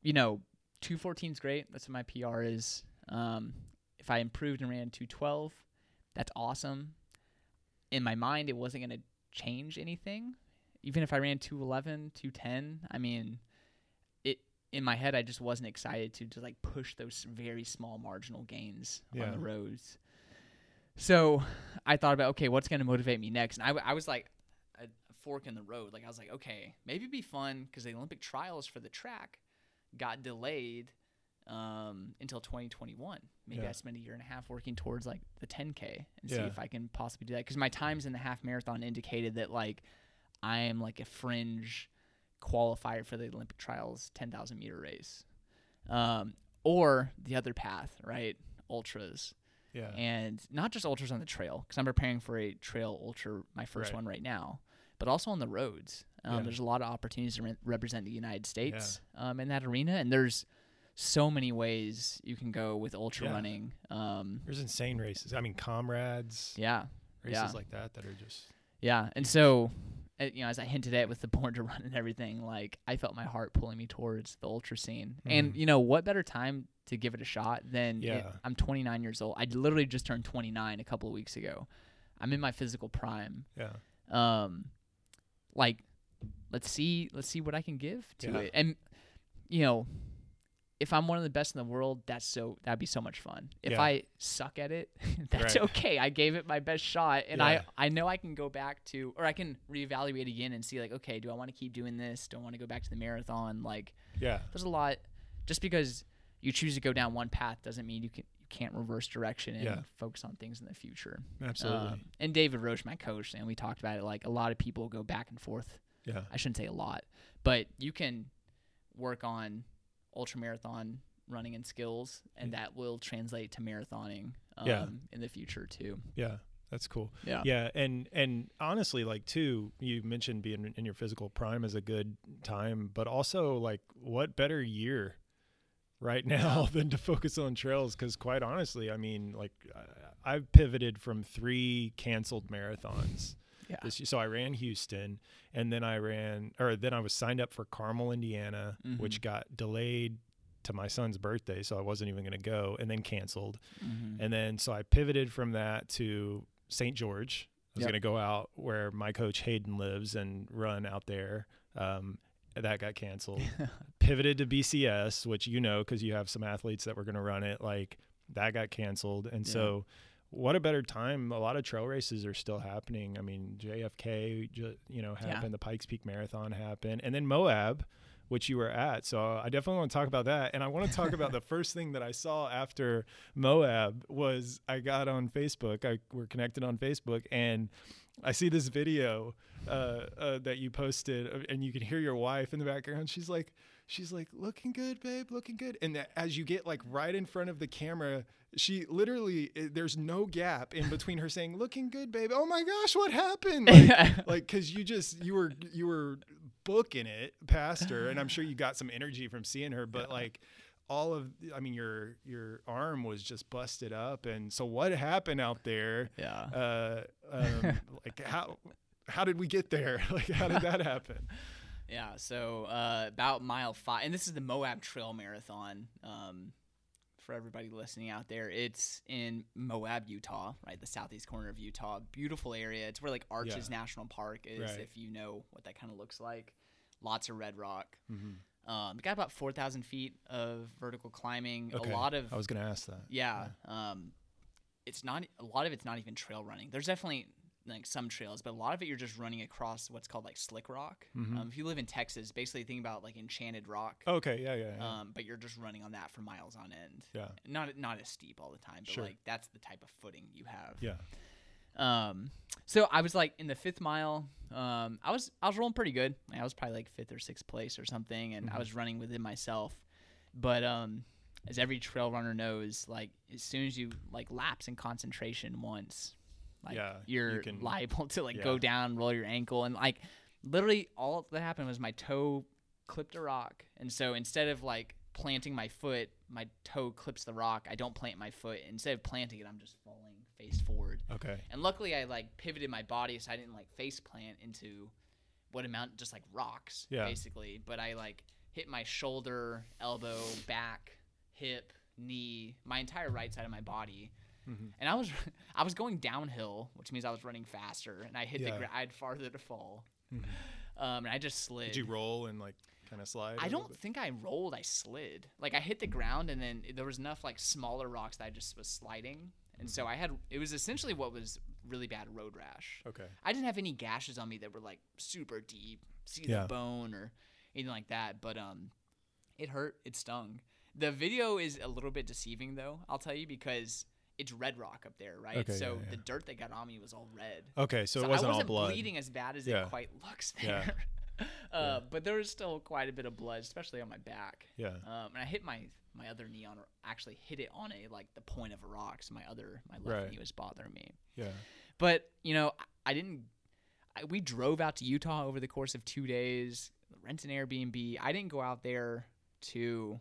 you know, 214 is great. That's what my PR is. Um, if I improved and ran 212, that's awesome. In my mind, it wasn't going to change anything. Even if I ran 211, 210, I mean, it in my head, I just wasn't excited to just like push those very small marginal gains on the roads. so I thought about okay, what's going to motivate me next? And I, w- I was like a fork in the road. Like I was like, okay, maybe it'd be fun because the Olympic trials for the track got delayed um, until 2021. Maybe Yeah. I spend a year and a half working towards like the 10k and see if I can possibly do that. Because my times in the half marathon indicated that like I am like a fringe qualifier for the Olympic trials 10,000 meter race, um, or the other path, right? Ultras Yeah. and not just ultras on the trail because I'm preparing for a trail ultra, my first Right. one right now, but also on the roads. Um, Yeah. There's a lot of opportunities to re- represent the United States um, in that arena, and there's so many ways you can go with ultra Yeah. running. Um, There's insane races. I mean, comrades, yeah, races yeah. like that that are just yeah, and so. Uh, You know, as I hinted at with the born to run and everything, like I felt my heart pulling me towards the ultra scene. And Mhm. you know, what better time to give it a shot than it- I'm 29 years old. I literally just turned 29 a couple of weeks ago. I'm in my physical prime. yeah. um like let's see let's see what I can give to Yeah. it. And you know, if I'm one of the best in the world, that's so that'd be so much fun. If Yeah. I suck at it, that's Right. okay. I gave it my best shot and Yeah. I I know I can go back to or I can reevaluate again and see like okay, do I want to keep doing this? Do I want to go back to the marathon? Like Yeah. there's a lot just because you choose to go down one path doesn't mean you can you can't reverse direction and Yeah. focus on things in the future. Absolutely. Um, and David Roche, my coach, and we talked about it. Like a lot of people go back and forth. yeah. I shouldn't say a lot, but you can work on ultra marathon running and skills, and that will translate to marathoning um, Yeah. in the future too. Yeah. That's cool. Yeah. Yeah, and and honestly, like too, you mentioned being in your physical prime is a good time, but also like, what better year right now than to focus on trails? Because quite honestly, I mean, like, I've pivoted from three canceled marathons. Yeah. This, so I ran Houston, and then I ran, or then I was signed up for Carmel, Indiana, which got delayed to my son's birthday, so I wasn't even going to go, and then canceled. Mhm. And then so I pivoted from that to St. George. I was Yep. going to go out where my coach Hayden lives and run out there. Um, that got canceled. Pivoted to BCS, which you know because you have some athletes that were going to run it. Like that got canceled, and Yeah. so what a better time! A lot of trail races are still happening. I mean, JFK, you know, Yeah. happened. The Pikes Peak Marathon happened, and then Moab, which you were at. So I definitely want to talk about that. And I want to talk about the first thing that I saw after Moab was I got on Facebook. I we're connected on Facebook, and I see this video uh, uh, that you posted, uh, and you can hear your wife in the background. She's like, she's like, looking good, babe, looking good. And that, as you get like right in front of the camera, she literally uh, there's no gap in between her saying, "Looking good, babe." Oh my gosh, what happened? Like, like because you just you were you were booking it past her, and I'm sure you got some energy from seeing her, but like all of I mean your your arm was just busted up, and so what happened out there? yeah. Uh, um, like how how did we get there? Like how did that happen? Yeah, so uh, about mile five, and this is the Moab Trail Marathon. Um, for everybody listening out there, it's in Moab, Utah, right, the southeast corner of Utah. Beautiful area. It's where like Arches National Park is, Right. if you know what that kind of looks like. Lots of red rock. Mm-hmm. Um, got about four thousand feet of vertical climbing. Okay. A lot of I was gonna ask that. yeah. Um, it's not a lot of it's not even trail running. There's definitely like some trails, but a lot of it you're just running across what's called like slick rock. Mhm. Um, if you live in Texas, basically think about like enchanted rock. Okay, yeah, yeah, yeah. Um, but you're just running on that for miles on end. yeah, Not not as steep all the time, but Sure. like that's the type of footing you have. yeah, Um, so I was like in the fifth mile. Um, I was I was rolling pretty good. I was probably like fifth or sixth place or something, and I Mhm. was running within myself. But um, as every trail runner knows, like as soon as you like lapse in concentration once, like Yeah, you you're can- liable to like go yeah. down, roll your ankle, and like literally all that happened was my toe clipped a rock, and so instead of like planting my foot, my toe clips the rock. I don't plant my foot. Instead of planting it, I'm just falling face forward. okay, And luckily, I like pivoted my body so I didn't like face plant into what amount just like rocks, Yeah. basically. But I like hit my shoulder, elbow, back, hip, knee, my entire right side of my body. Mhm. And I was I was going downhill, which means I was running faster, and I hit Yeah. the ground. I had farther to fall, Mhm. um, and I just slid. Did you roll and like kind of slide? I don't think I rolled. I slid. Like I hit the ground, and then there was enough like smaller rocks that I just was sliding, and so I had it was essentially what was really bad road rash. Okay. I didn't have any gashes on me that were like super deep, see Yeah. the bone or anything like that. But um, it hurt. It stung. The video is a little bit deceiving though. I'll tell you because it's red rock up there, right? Okay, so yeah, yeah. the dirt that got on me was all red. Okay, so, So it wasn't, I wasn't all blood. bleeding as bad as Yeah. it quite looks there. Uh, But there was still quite a bit of blood, especially on my back. Yeah. Um, and I hit my my other knee on actually hit it on a like the point of a rock. So my other my left Right. knee was bothering me. Yeah. But you know, I- I didn't. I, we drove out to Utah over the course of two days. Rent an Airbnb. I didn't go out there to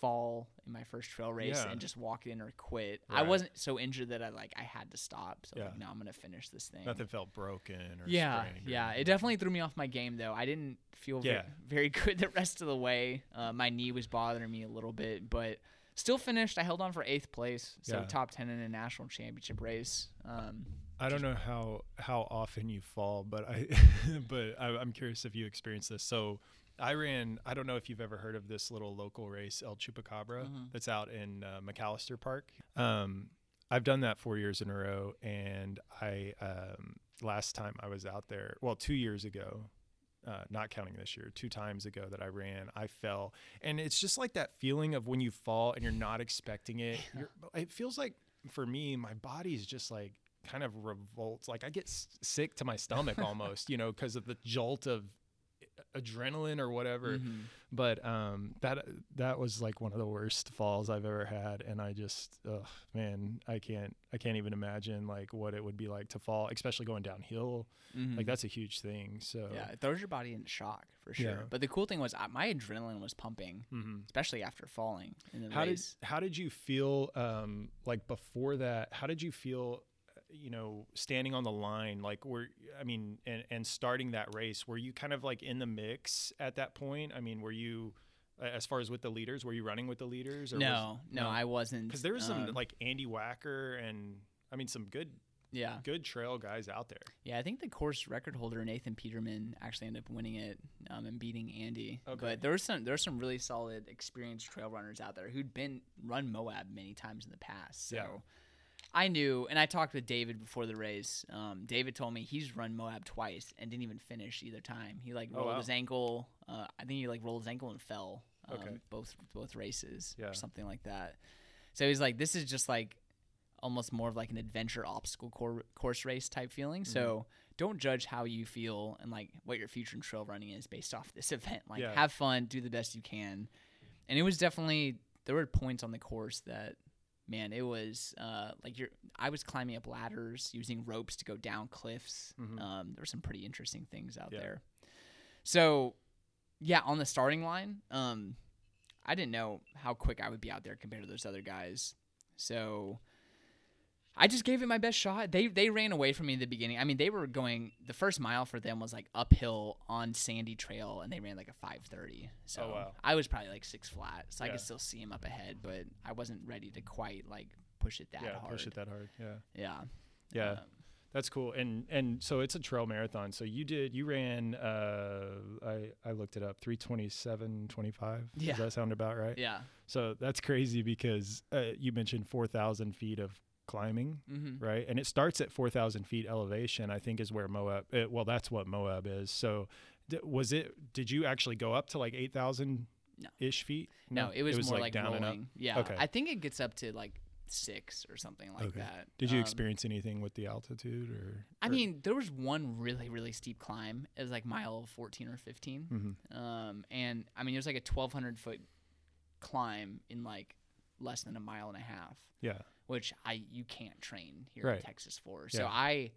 fall in my first trail race Yeah. and just walk in or quit. I wasn't so injured that I like I had to stop. So Yeah. like, no, I'm gonna finish this thing. Nothing felt broken or Yeah, or yeah. It definitely threw me off my game though. I didn't feel Yeah. very good the rest of the way. Uh, my knee was bothering me a little bit, but still finished. I held on for eighth place, so top ten in a national championship race. Um, I don't know how how often you fall, but I but I, I'm curious if you experienced this. So I ran. I don't know if you've ever heard of this little local race, El Chupacabra, Mhm. that's out in uh, McAllister Park. Um, I've done that four years in a row, and I um, last time I was out there, well, two years ago. Uh, not counting this year, two times ago that I ran, I fell, and it's just like that feeling of when you fall and you're not expecting it. You're, it feels like for me, my body's just like kind of revolts. Like I get s- sick to my stomach almost, you know, because of the jolt of adrenaline or whatever. mhm. But um, that that was like one of the worst falls I've ever had, and I just, ugh, man, I can't I can't even imagine like what it would be like to fall, especially going downhill. Mhm. Like that's a huge thing. So Yeah, it throws your body in shock for sure. Yeah. But the cool thing was I, my adrenaline was pumping, Mhm. especially after falling in the how race. did how did you feel um like before that how did you feel uh, you know standing on the line like were i mean and and starting that race were you kind of like in the mix at that point i mean were you as far as with the leaders were you running with the leaders was- no, no, I wasn't. because there was some um, like andy wacker and i mean some good yeah, good trail guys out there yeah. I think the course record holder Nathan Peterman actually ended up winning it um, and beating Andy. Okay. But there was some there were some really solid, experienced trail runners out there who'd been run Moab many times in the past. So. Yeah. I knew, and I talked with David before the race. Um, David told me he's run Moab twice and didn't even finish either time. He like Oh, rolled wow. his ankle. Uh, I think he like rolled his ankle and fell. Um, Okay. Both both races Yeah. or something like that. So he's like, this is just like almost more of like an adventure obstacle cor- course race type feeling. Mm-hmm. So don't judge how you feel and like what your future in trail running is based off this event. Like Yeah. have fun, do the best you can. And it was definitely there were points on the course that man, it was uh, like you're. I was climbing up ladders using ropes to go down cliffs. Mhm. Um, there were some pretty interesting things out Yeah. there. So, yeah, on the starting line, um, I didn't know how quick I would be out there compared to those other guys. So, I just gave it my best shot. They they ran away from me in the beginning. I mean, they were going. The first mile for them was like uphill on sandy trail, and they ran like a five thirty. So Oh, wow. I was probably like six flat, so I could still see him up ahead, but I wasn't ready to quite like push it that yeah hard. push it that hard yeah Yeah. Yeah. Um, That's cool. And and so it's a trail marathon. So you did you ran uh I I looked it up 327 25. Yeah. Does that sound about right? yeah. So that's crazy because uh, you mentioned 4,000 feet of climbing, Mm-hmm. right? And it starts at 4,000 feet elevation. I think is where Moab. Uh, well, that's what Moab is. So d- was it? Did you actually go up to like 8,000 No. ish feet? No, it was, more like, down and up. Yeah. Okay. I think it gets up to like six or something like Okay. that. Did you Um, experience anything with the altitude or? I or- mean, there was one really, really steep climb. It was like mile 14 or 15. Mhm. Um, and I mean, it was like a 1,200 foot climb in like less than a mile and a half, yeah. Which I you can't train here Right. in Texas for. So Yeah. I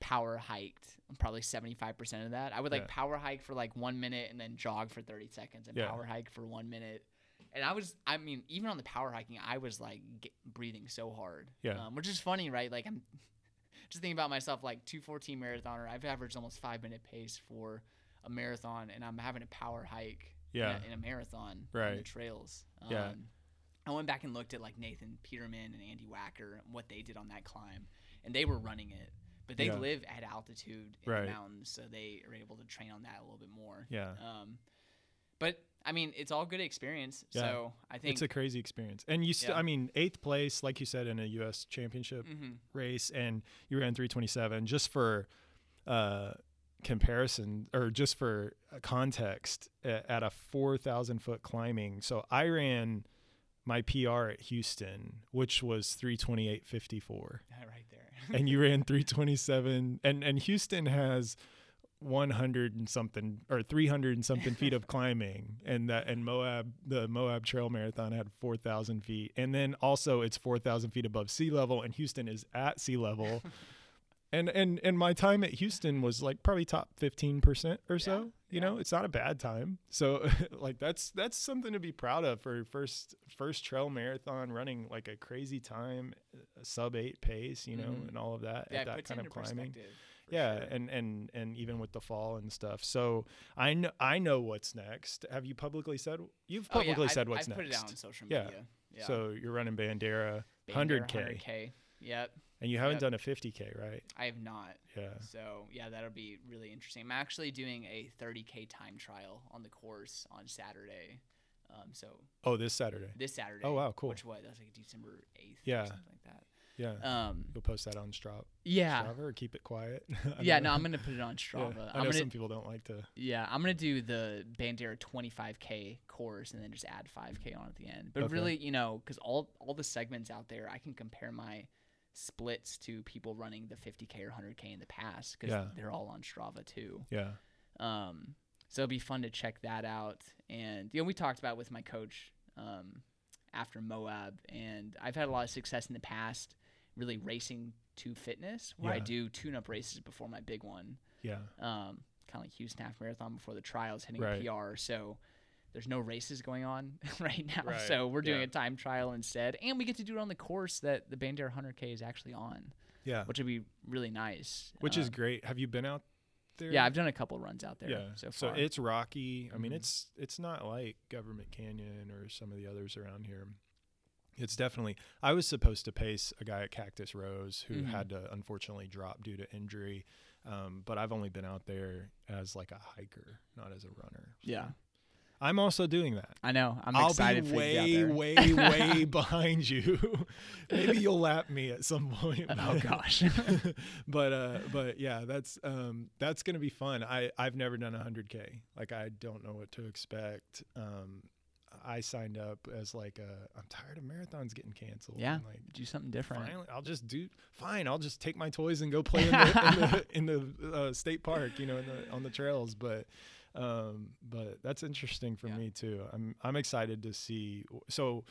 power hiked probably 75% of that. I would like Yeah. power hike for like one minute and then jog for 30 seconds and Yeah. power hike for one minute. And I was, I mean, even on the power hiking, I was like get, breathing so hard. Yeah. Um, which is funny, right? Like I'm just thinking about myself, like 214 marathoner. I've averaged almost five minute pace for a marathon, and I'm having a power hike in a- Yeah. in, a, marathon on the Right. trails. Yeah. I went back and looked at like Nathan Peterman and Andy Wacker and what they did on that climb, and they were running it. But they Yeah. live at altitude in Right. the mountains, so they are able to train on that a little bit more. Yeah. Um, but I mean, it's all good experience. Yeah. So I think It's a crazy experience. And you still, Yeah. I mean, eighth place, like you said, in a U.S. championship Mhm. race, and you ran 327 just for uh, comparison or just for uh, context at a 4,000 foot climbing. So I ran my PR at Houston, which was 328.54. right there. and you ran 327 and and Houston has 100 and something or 300 and something feet of climbing and that and Moab the Moab Trail Marathon had 4,000 feet and then also it's 4,000 feet above sea level and Houston is at sea level and and and my time at Houston was like probably top 15% or so Yeah, you yeah. know it's not a bad time so like that's that's something to be proud of for first first trail marathon running like a crazy time a sub 8 pace you know Mhm. and all of that yeah, at that kind of climbing yeah sure. and and and even with the fall and stuff so i know i know what's next have you publicly said you've Oh, yeah, publicly I've- said what's I've next put it out on social Yeah. media. Yeah. so you're running bandera Bandera 100K. 100K. Yep. And you haven't Yep. done a 50k right I have not. yeah So yeah, that'll be really interesting. I'm actually doing a 30k time trial on the course on Saturday. Um, so oh this saturday this Saturday. Oh, wow, cool. Which what? That's like December 8th. Yeah. Or something like that. yeah Um. you'll post that on Strava, Yeah. Strava or keep it quiet Yeah. know. No, I'm gonna put it on Yeah, Strava. i know gonna. some people don't like to Yeah, I'm gonna do the Bandera 25k course and then just add 5k on at the end. But Okay. really, you know, because all all the segments out there, I can compare my splits to people running the 50k or 100k in the past because Yeah. they're all on Strava too. yeah Um, so it'd be fun to check that out. And you know, we talked about it with my coach um, after Moab, and I've had a lot of success in the past, really racing to fitness, where I do tune-up races before my big one yeah um, kind of like Houston Half Marathon before the trials, hitting Right. a PR. So there's no races going on right now. Right, So we're doing yeah. a time trial instead, and we get to do it on the course that the Bandera 100K is actually on, yeah which would be really nice. which is Um, great have you been out there yeah, I've done a couple runs out there. yeah so so it's rocky i mean Mhm. it's it's not like government canyon or some of the others around here it's definitely i was supposed to pace a guy at cactus rose who Mhm. had to unfortunately drop due to injury um, but i've only been out there as like a hiker not as a runner So yeah, i'm also doing that I know. I'm will excited be for way, you to be out way, way behind you. Maybe you'll lap me at some point. oh gosh. but uh but yeah that's um that's gonna be fun i i've never done a 100k like i don't know what to expect um i signed up as like a i'm tired of marathons getting canceled Yeah. like do something different. finally i'll just do fine i'll just take my toys and go play in the in the, in the uh, state park you know in the on the trails but um but that's interesting for Yeah. me too i'm i'm excited to see so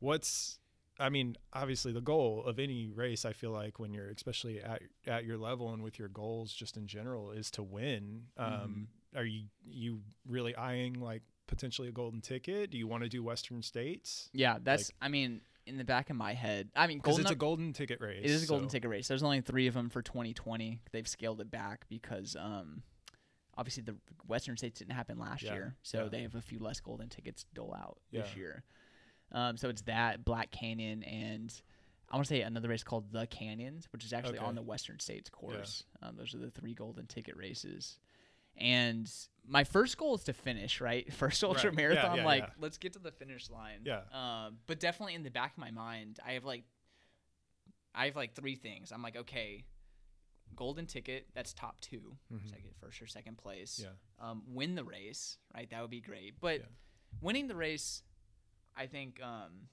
what's I mean, obviously the goal of any race, I feel like when you're especially at at your level and with your goals just in general is to win. Um, Are you you really eyeing like potentially a golden ticket? Do you want to do Western States? Yeah, that's. I mean, in the back of my head, I mean, Because it's a golden ticket race. It is a golden so- ticket race. There's only three of them for 2020. They've scaled it back because um, obviously the Western states didn't happen last Yeah, year, so yeah. they have a few less golden tickets to dole out Yeah. this year. Um, so it's that Black Canyon and I want to say another race called the Canyons, which is actually on the Western States course. Um, those are the three golden ticket races. And my first goal is to finish, right? First ultra Right. Marathon, like let's get to the finish line. Yeah. Um, but definitely in the back of my mind, I have like, I have like three things. I'm like, okay, golden ticket, that's top 2 Mhm. second, first or second place. Yeah. Um, win the race, right? That would be great. But Yeah. winning the race, I think, um,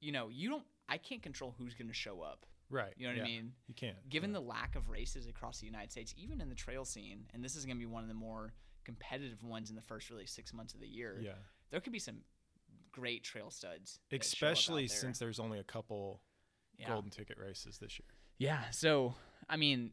you know, you don't. I can't control who's going to show up. Right. You know what yeah, I mean? You can't. Given yeah. the lack of races across the United States, even in the trail scene, and this is going to be one of the more competitive ones in the first really six months of the year. yeah, There could be some great trail studs, that show up out especially there. since there's only a couple golden ticket races this year. Yeah. So, I mean,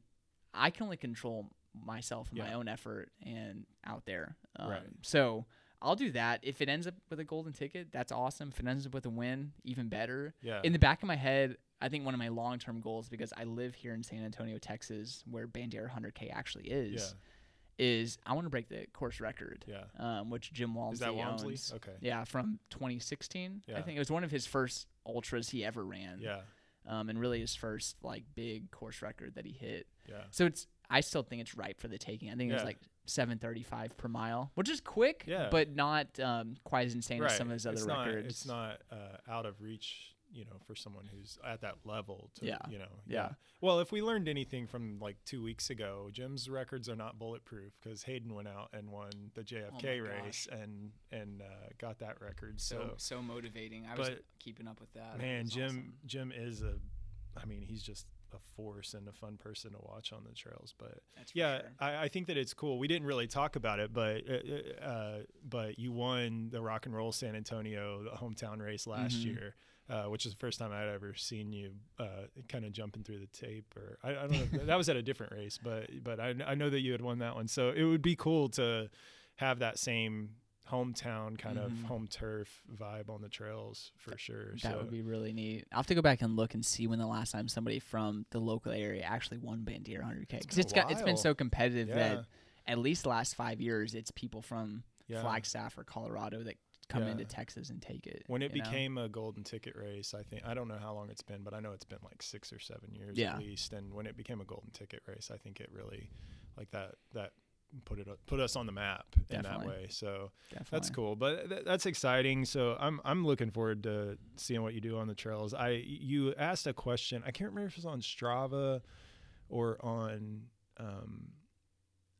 I can only control myself and my own effort and out there. Um, Right. So I'll do that. If it ends up with a golden ticket, that's awesome. If it ends up with a win, even better. Yeah. In the back of my head, I think one of my long term goals, because I live here in San Antonio, Texas, where Bandera 100K actually is, is I want to break the course record, yeah. um, which Jim Walmsley Is that Walmsley? owns. Okay. Yeah, from 2016. I think it was one of his first ultras he ever ran Yeah. Um, and really his first like big course record that he hit. Yeah. So it's I still think it's ripe for the taking. I think Yeah. like 735 per mile, which is quick, Yeah. but not um, quite as insane as some of his other it's records. Not, it's not uh, out of reach, you know, for someone who's at that level. To, Yeah. You know. Yeah. Well, if we learned anything from like two weeks ago, Jim's records are not bulletproof because Hayden went out and won the JFK Oh my race and and uh, got that record. So So, so motivating. I was keeping up with that. Man, was Jim awesome. Jim is a, I mean, he's just a force and a fun person to watch on the trails. But That's yeah, sure. I, I think that it's cool. We didn't really talk about it, but uh, uh, but you won the Rock and Roll San Antonio the hometown race last Mhm. year, uh, which is the first time I'd ever seen you uh, kind of jumping through the tape. Or I, I don't know, that was at a different race, but but I, I know that you had won that one, so it would be cool to have that same hometown kind Mhm. of home turf vibe on the trails for sure. That so would be really neat. I'll have to go back and look and see when the last time somebody from the local area actually won Bandera 100K because it's got it's been so competitive yeah, that at least the last five years it's people from yeah. Flagstaff or Colorado that come Yeah. into Texas and take it. When it you know? became a golden ticket race, I think I don't know how long it's been, but I know it's been like six or seven years Yeah. at least. And when it became a golden ticket race, I think it really like that that put it put us on the map in that way. So Definitely. that's cool, but th- that's exciting. So I'm I'm looking forward to seeing what you do on the trails. I you asked a question. I can't remember if it was on Strava or on um,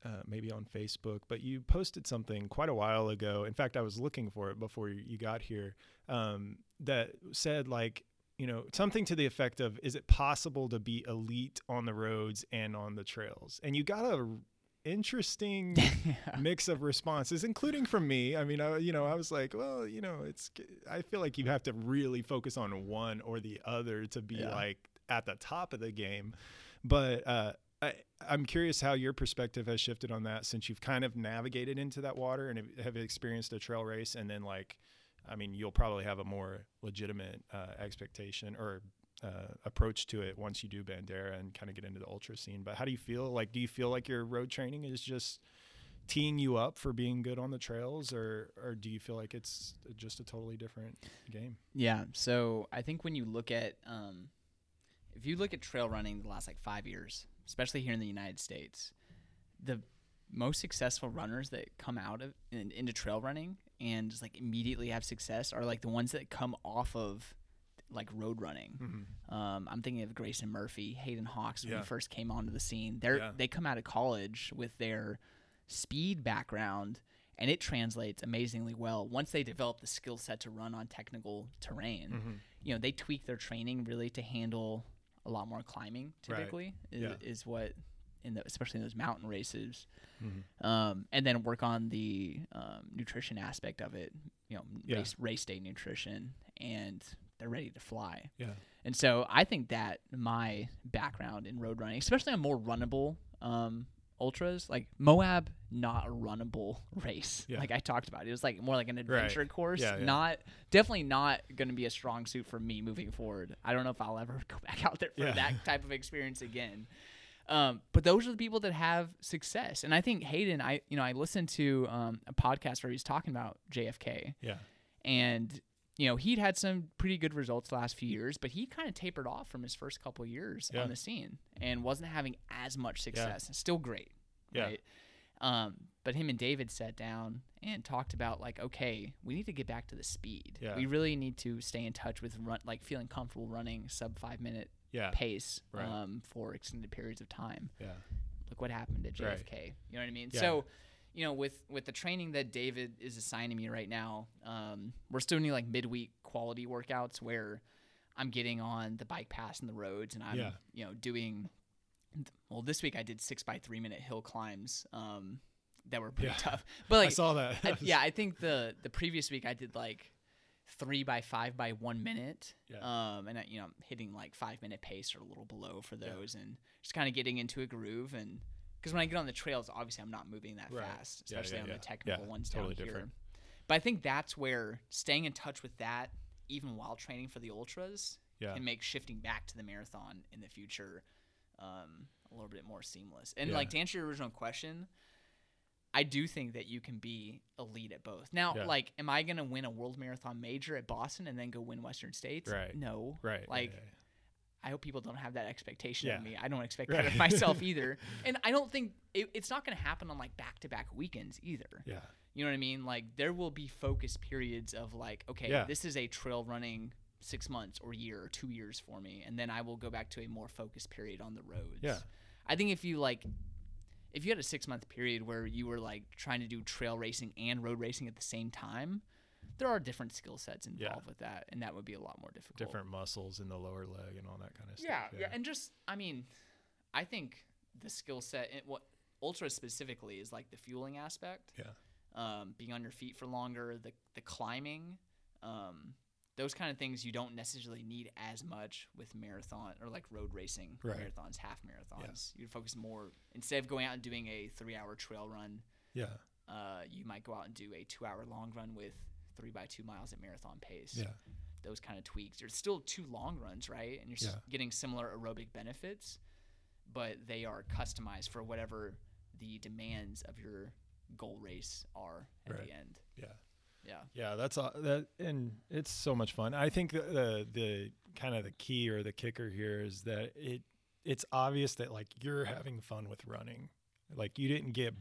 uh, maybe on Facebook, but you posted something quite a while ago. In fact, I was looking for it before you got here. Um, that said like you know something to the effect of is it possible to be elite on the roads and on the trails and you got a interesting mix of responses, including from me. I mean, I, you know, I was like, well, you know, it's. I feel like you have to really focus on one or the other to be Yeah. like at the top of the game. But uh, I, I'm curious how your perspective has shifted on that since you've kind of navigated into that water and have- have experienced a trail race, and then like, I mean, you'll probably have a more legitimate uh, expectation or. Uh, approach to it once you do Bandera and kind of get into the ultra scene. But how do you feel? Like, do you feel like your road training is just teeing you up for being good on the trails or or do you feel like it's just a totally different game Yeah. So I think when you look at, um, if you look at trail running the last like five years, especially here in the United States, the most successful runners that come out of in, into trail running and just like immediately have success are like the ones that come off of like road running. mm-hmm. Um, I'm thinking of Grayson Murphy, Hayden Hawks when Yeah. he first came onto the scene. They're Yeah. they come out of college with their speed background, and it translates amazingly well once they develop the skill set to run on technical terrain. Mm-hmm. You know, they tweak their training really to handle a lot more climbing. Right. Typically, is, Yeah. is what in the especially in those mountain races. Mm-hmm. Um, and then work on the um, nutrition aspect of it. You know, Yeah. race race day nutrition, and they're ready to fly. yeah And so I think that my background in road running, especially on more runnable um, ultras, like Moab, not a runnable race. Yeah. Like I talked about, it was like more like an adventure course. Yeah, yeah. Not definitely not going to be a strong suit for me moving forward. I don't know if I'll ever go back out there for that type of experience again. Um, but those are the people that have success, and I think Hayden. I you know I listened to um, a podcast where he was talking about JFK, yeah and you know he'd had some pretty good results the last few years but he kind of tapered off from his first couple years Yeah. on the scene and wasn't having as much success still great Yeah. right um, but him and david sat down and talked about like okay we need to get back to the speed Yeah. we really need to stay in touch with run like feeling comfortable running sub five minute yeah pace Right. um, for extended periods of time yeah look what happened Right. JFK. You know what I mean? Yeah. So, you know, with with the training that David is assigning me right now, um, we're still doing like midweek quality workouts where I'm getting on the bike pass and the roads, and I'm Yeah. you know doing. Well, this week I did six by three minute hill climbs um, that were pretty Yeah. tough. But like, i saw that I, yeah, I think the the previous week I did like three by five by one minute. Yeah. Um, and I, you know, hitting like five minute pace or a little below for Yeah. those, and just kind of getting into a groove. And because when I get on the trails, obviously I'm not moving that Right. fast, especially yeah, on yeah. the technical Yeah, ones totally down here. different. But I think that's where staying in touch with that, even while training for the ultras, yeah can make shifting back to the marathon in the future um, a little bit more seamless. And Yeah. like to answer your original question, I do think that you can be elite at both. Now, Yeah. like, am I gonna win a world marathon major at Boston and then go win Western States? Right. No. right yeah, Like, yeah, I hope people don't have that expectation Yeah. of me. I don't expect Right. that of myself either. And I don't think it, it's not going to happen on like back to back weekends either. Yeah. You know what I mean? Like there will be focus periods of like, okay, Yeah. this is a trail running six months or year or two years for me, and then I will go back to a more focused period on the roads. Yeah. I think if you like, if you had a six month period where you were like trying to do trail racing and road racing at the same time, there are different skill sets involved Yeah. with that, and that would be a lot more difficult. Different muscles in the lower leg and all that kind of Yeah, stuff. yeah, and just I mean, I think the skill set, and what ultra specifically is like the fueling aspect. Yeah. Um, being on your feet for longer, the the climbing, um, those kind of things you don't necessarily need as much with marathon or like road racing Right. marathons, half marathons. You'd focus more instead of going out and doing a three hour trail run. Yeah. Uh, you might go out and do a two hour long run with three by two miles at marathon pace Yeah. those kind of tweaks. There's still two long runs, right? And you're Yeah. getting similar aerobic benefits, but they are customized for whatever the demands of your goal race are at Right. the end. Yeah. Yeah. Yeah, that's all that and it's so much fun. I think the, the the kind of the key or the kicker here is that it it's obvious that like you're having fun with running. Like you didn't get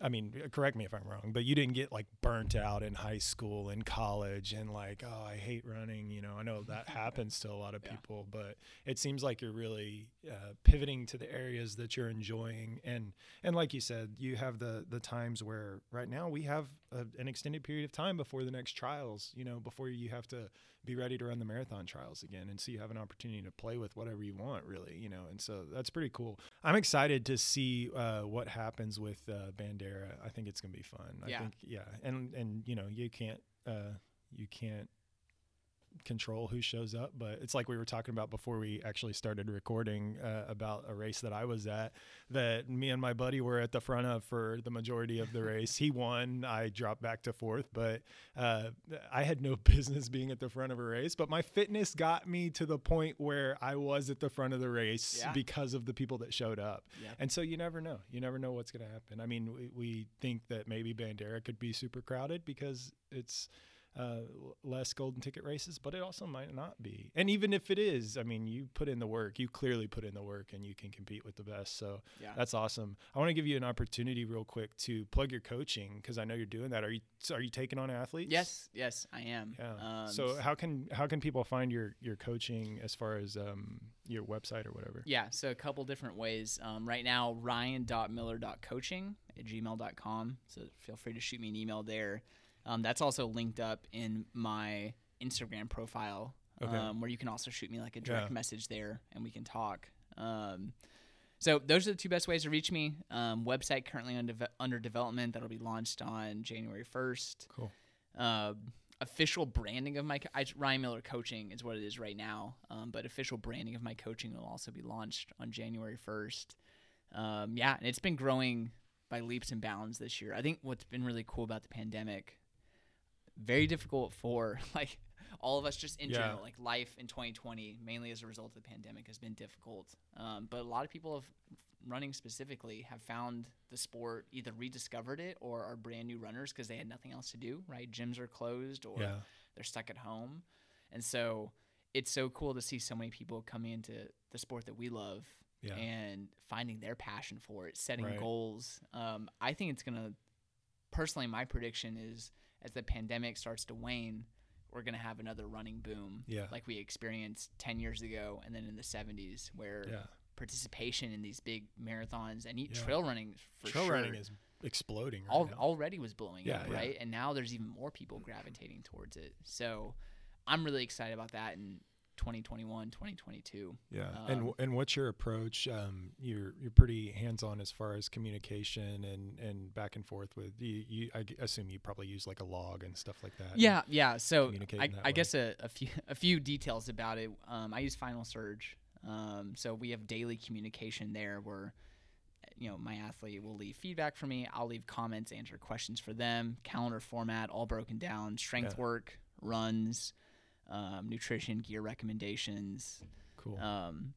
I mean, correct me if I'm wrong, but you didn't get like burnt out in high school and college and like, oh, I hate running. You know, I know that happens to a lot of Yeah. people, but it seems like you're really uh, pivoting to the areas that you're enjoying. And and like you said, you have the the times where right now we have a, an extended period of time before the next trials. You know, before you have to be ready to run the marathon trials again, and so you have an opportunity to play with whatever you want, really. You know, and so that's pretty cool. I'm excited to see uh, what happens with uh, Bandera. I think it's gonna be fun. I Yeah. think yeah, and and you know you can't uh, you can't control who shows up but it's like we were talking about before we actually started recording uh, about a race that I was at that me and my buddy were at the front of for the majority of the race he won I dropped back to fourth but uh, I had no business being at the front of a race but my fitness got me to the point where I was at the front of the race Yeah. because of the people that showed up Yeah. and so you never know. You never know what's going to happen. I mean, we, we think that maybe Bandera could be super crowded because it's uh, less golden ticket races, but it also might not be. And even if it is, I mean, you put in the work. You clearly put in the work, and you can compete with the best. So Yeah. that's awesome. I want to give you an opportunity, real quick, to plug your coaching because I know you're doing that. Are you are you taking on athletes? Yes, yes, I am. Yeah. Um, so how can how can people find your your coaching as far as um, your website or whatever? Yeah, so a couple different ways. Um, right now, ryan.miller.coaching at gmail.com. So feel free to shoot me an email there. Um, that's also linked up in my Instagram profile, Okay. um, where you can also shoot me like a direct Yeah. message there and we can talk. Um, so those are the two best ways to reach me. Um, website currently under, under development that'll be launched on January 1st Cool. uh, official branding of my co- I, Ryan Miller coaching is what it is right now. Um, but official branding of my coaching will also be launched on January first. Um, yeah, and it's been growing by leaps and bounds this year. I think what's been really cool about the pandemic, very difficult for like all of us just in Yeah. general, like life in 2020, mainly as a result of the pandemic, has been difficult. Um, but a lot of people have running specifically have found the sport either rediscovered it or are brand new runners because they had nothing else to do right gyms are closed or Yeah. they're stuck at home and so it's so cool to see so many people coming into the sport that we love Yeah. and finding their passion for it setting Right. goals um, i think it's gonna personally my prediction is as the pandemic starts to wane we're gonna have another running boom Yeah. like we experienced 10 years ago and then in the 70s where Yeah. participation in these big marathons and Yeah. trail running for Trail sure running is exploding right al- already was blowing Yeah, up, right? And now there's even more people gravitating towards it. So I'm really excited about that in 2021, 2022. Yeah, and Um, w- and what's your approach? Um, you're you're pretty hands on as far as communication and and back and forth with you. you I assume you probably use like a log and stuff like that. Yeah, yeah. So I, I guess a, a few a few details about it. Um, I use Final Surge. Um, so we have daily communication there where you know my athlete will leave feedback for me. I'll leave comments, answer questions for them. Calendar format, all broken down. Strength Yeah. work, runs, um, nutrition, gear recommendations. cool. um,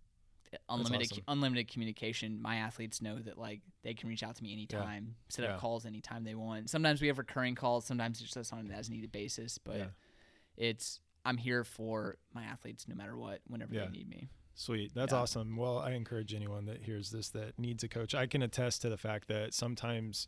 unlimited awesome. unlimited communication. My athletes know that like they can reach out to me anytime, set Yeah. up calls anytime they want. Sometimes we have recurring calls. Sometimes it's just on an as needed basis. But Yeah. it's I'm here for my athletes no matter what, whenever Yeah. they need me. Sweet. That's Yeah. awesome. Well, I encourage anyone that hears this that needs a coach. I can attest to the fact that sometimes,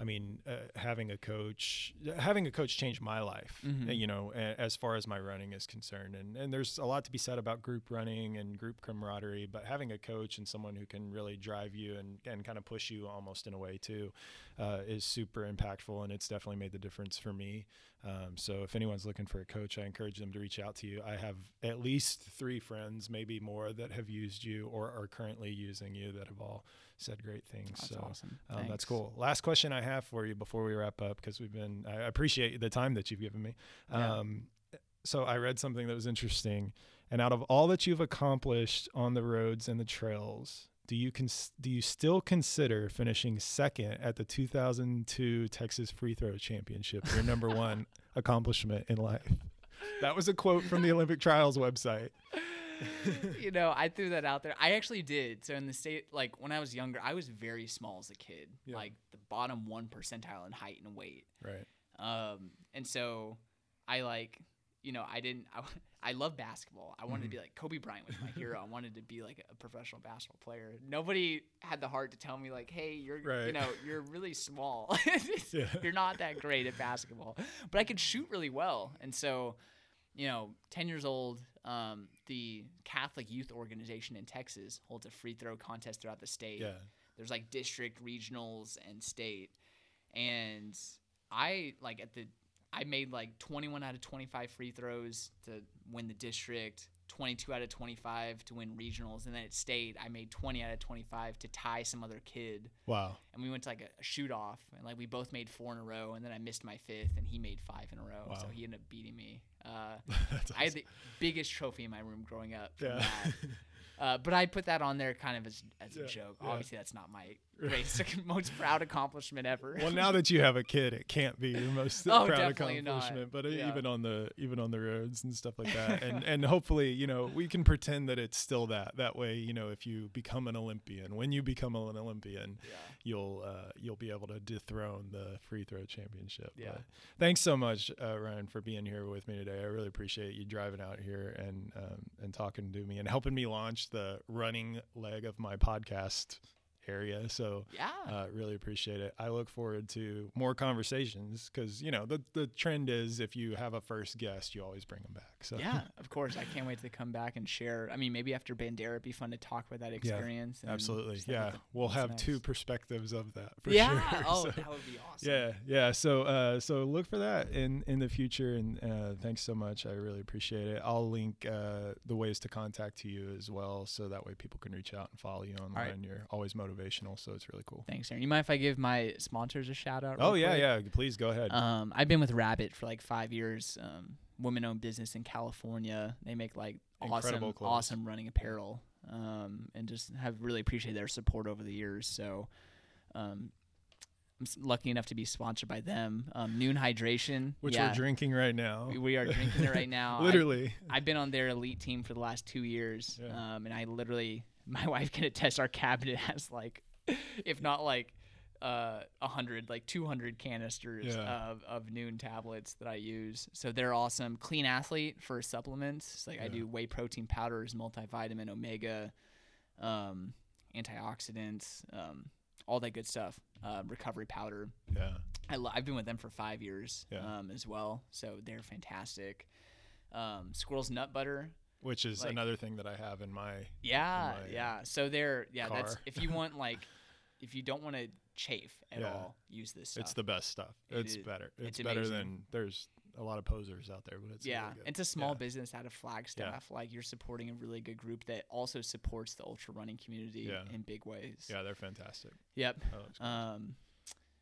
I mean, uh, having a coach, having a coach changed my life, Mhm. uh, you know, a- as far as my running is concerned. And, and there's a lot to be said about group running and group camaraderie, but having a coach and someone who can really drive you and, and kind of push you almost in a way too uh, is super impactful. And it's definitely made the difference for me. Um, so if anyone's looking for a coach, I encourage them to reach out to you. I have at least three friends, maybe more, that have used you or are currently using you that have all said great things. That's so awesome. um, that's cool. Last question I have for you before we wrap up, because we've been, I appreciate the time that you've given me. Yeah. Um, so I read something that was interesting. And out of all that you've accomplished on the roads and the trails, do you cons- do you still consider finishing second at the 2002 Texas Free Throw Championship your number one accomplishment in life? That was a quote from the Olympic Trials website. you know, I threw that out there. I actually did. So in the state, like when I was younger, I was very small as a kid, Yeah. like the bottom one percentile in height and weight. Right. Um, and so I like, you know, I didn't. I, I love basketball. I wanted Mhm. to be like Kobe Bryant was my hero. I wanted to be like a professional basketball player. Nobody had the heart to tell me like, hey, you're, you know, you're really small. Yeah. You're not that great at basketball, but I could shoot really well. And so, you know, 10 years old, um, the Catholic Youth Organization in Texas holds a free throw contest throughout the state. Yeah. There's like district, regionals, and state. And I like at the I made like 21 out of 25 free throws to win the district, 22 out of 25 to win regionals, and then at state I made 20 out of 25 to tie some other kid. Wow. And we went to like a, a shoot off, and like we both made four in a row, and then I missed my fifth, and he made five in a row, wow. so he ended up beating me. Uh, That's I had the biggest trophy in my room growing up. From Yeah. Uh, but I put that on there kind of as, as Yeah, a joke. yeah. Obviously, that's not my greatest, most proud accomplishment ever. well, now that you have a kid, it can't be your most Oh, proud definitely not. accomplishment. But uh, Yeah. even on the even on the roads and stuff like that, and and hopefully, you know, we can pretend that it's still that. That way, you know, if you become an Olympian, when you become an Olympian, yeah. you'll uh, you'll be able to dethrone the free throw championship. Yeah. But thanks so much, uh, Ryan, for being here with me today. I really appreciate you driving out here and um, and talking to me and helping me launch the running leg of my podcast area. So Yeah. uh, really appreciate it. I look forward to more conversations because you know the the trend is if you have a first guest, you always bring them back. So yeah, of course. I can't wait to come back and share. I mean, maybe after Bandera, it'd be fun to talk about that experience. and absolutely, yeah, the- we'll have next. two perspectives of that for yeah. sure. Oh, So- that would be awesome. Yeah, yeah. So, uh, so look for that in in the future, and uh, thanks so much. I really appreciate it. I'll link uh, the ways to contact you as well, so that way people can reach out and follow you online. right. You're always motivational, so it's really cool. Thanks, Aaron. You mind if I give my sponsors a shout out? Oh yeah, quick? yeah. Please go ahead. Um, I've been with Rabbit for like five years. Um, women-owned business in California. They make like Incredible awesome, clothes. awesome running apparel. Um, and just have really appreciated their support over the years. So, um, I'm lucky enough to be sponsored by them. Um, Nuun Hydration, Which yeah, we're drinking right now. we- We are drinking it right now. I- Literally. I've been on their elite team for the last two years, Yeah. um, and I literally, my wife can attest, our cabinet has like, if not like, uh, a hundred, like two hundred canisters Yeah. of, of Nuun tablets that I use. So they're awesome. Klean Athlete for supplements. It's like I do whey protein powders, multivitamin, omega, um, antioxidants, um, all that good stuff. Uh, recovery powder. Yeah. I lo- I've been with them for five years Yeah. um, as well, so they're fantastic. Um, Squirrel's nut butter, Which is Like- another thing that I have in my. yeah, my, uh, yeah. So they're yeah. That's if you want like, if you don't want to chafe at Yeah. all, use this stuff. It's the best stuff. It it's is- better. It's, it's better than there's a lot of posers out there, but it's yeah. really good. it's a small Yeah. business out of Flagstaff. Like you're supporting a really good group that also supports the ultra running community Yeah. in big ways. Yeah, they're fantastic. Yep. Um,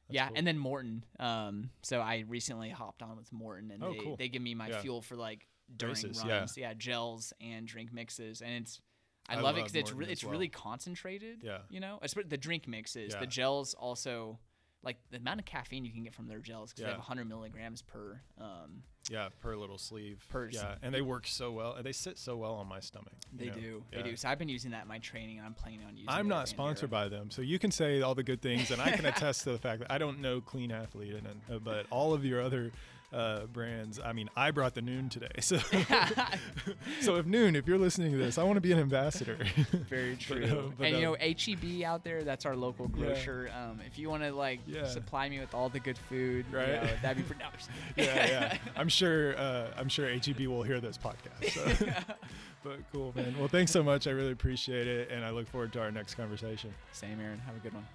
That's yeah, cool. and then Maurten. Um, so I recently hopped on with Maurten, and Oh, they, cool. they give me my Yeah. fuel for like during Races, yeah. runs. Yeah. gels and drink mixes, and it's I, I love, it because it's as it's well. really concentrated. Yeah. You know, the drink mixes. Yeah. The gels also like the amount of caffeine you can get from their gels because they have 100 milligrams per. Um, Yeah, per little sleeve. Per yeah, sleeve. and they work so well. and They sit so well on my stomach. they know? do, Yeah. they do. So I've been using that in my training, and I'm planning on using. I'm not sponsored by them, so you can say all the good things, and I can attest to the fact that I don't know Klean Athlete, and uh, but all of your other uh, brands. I mean, I brought the Nuun today, so so if Nuun, if you're listening to this, I want to be an ambassador. Very But, true. uh, but, and you uh, know, HEB out there, that's our local Yeah. grocer. Um, if you want to like Yeah. supply me with all the good food, you Right. know, that'd be pretty. No, I'm yeah, yeah. I'm sure. Uh, I'm sure HEB will hear this podcast. So. but cool, man. Well, thanks so much. I really appreciate it, and I look forward to our next conversation. Same, Aaron. Have a good one.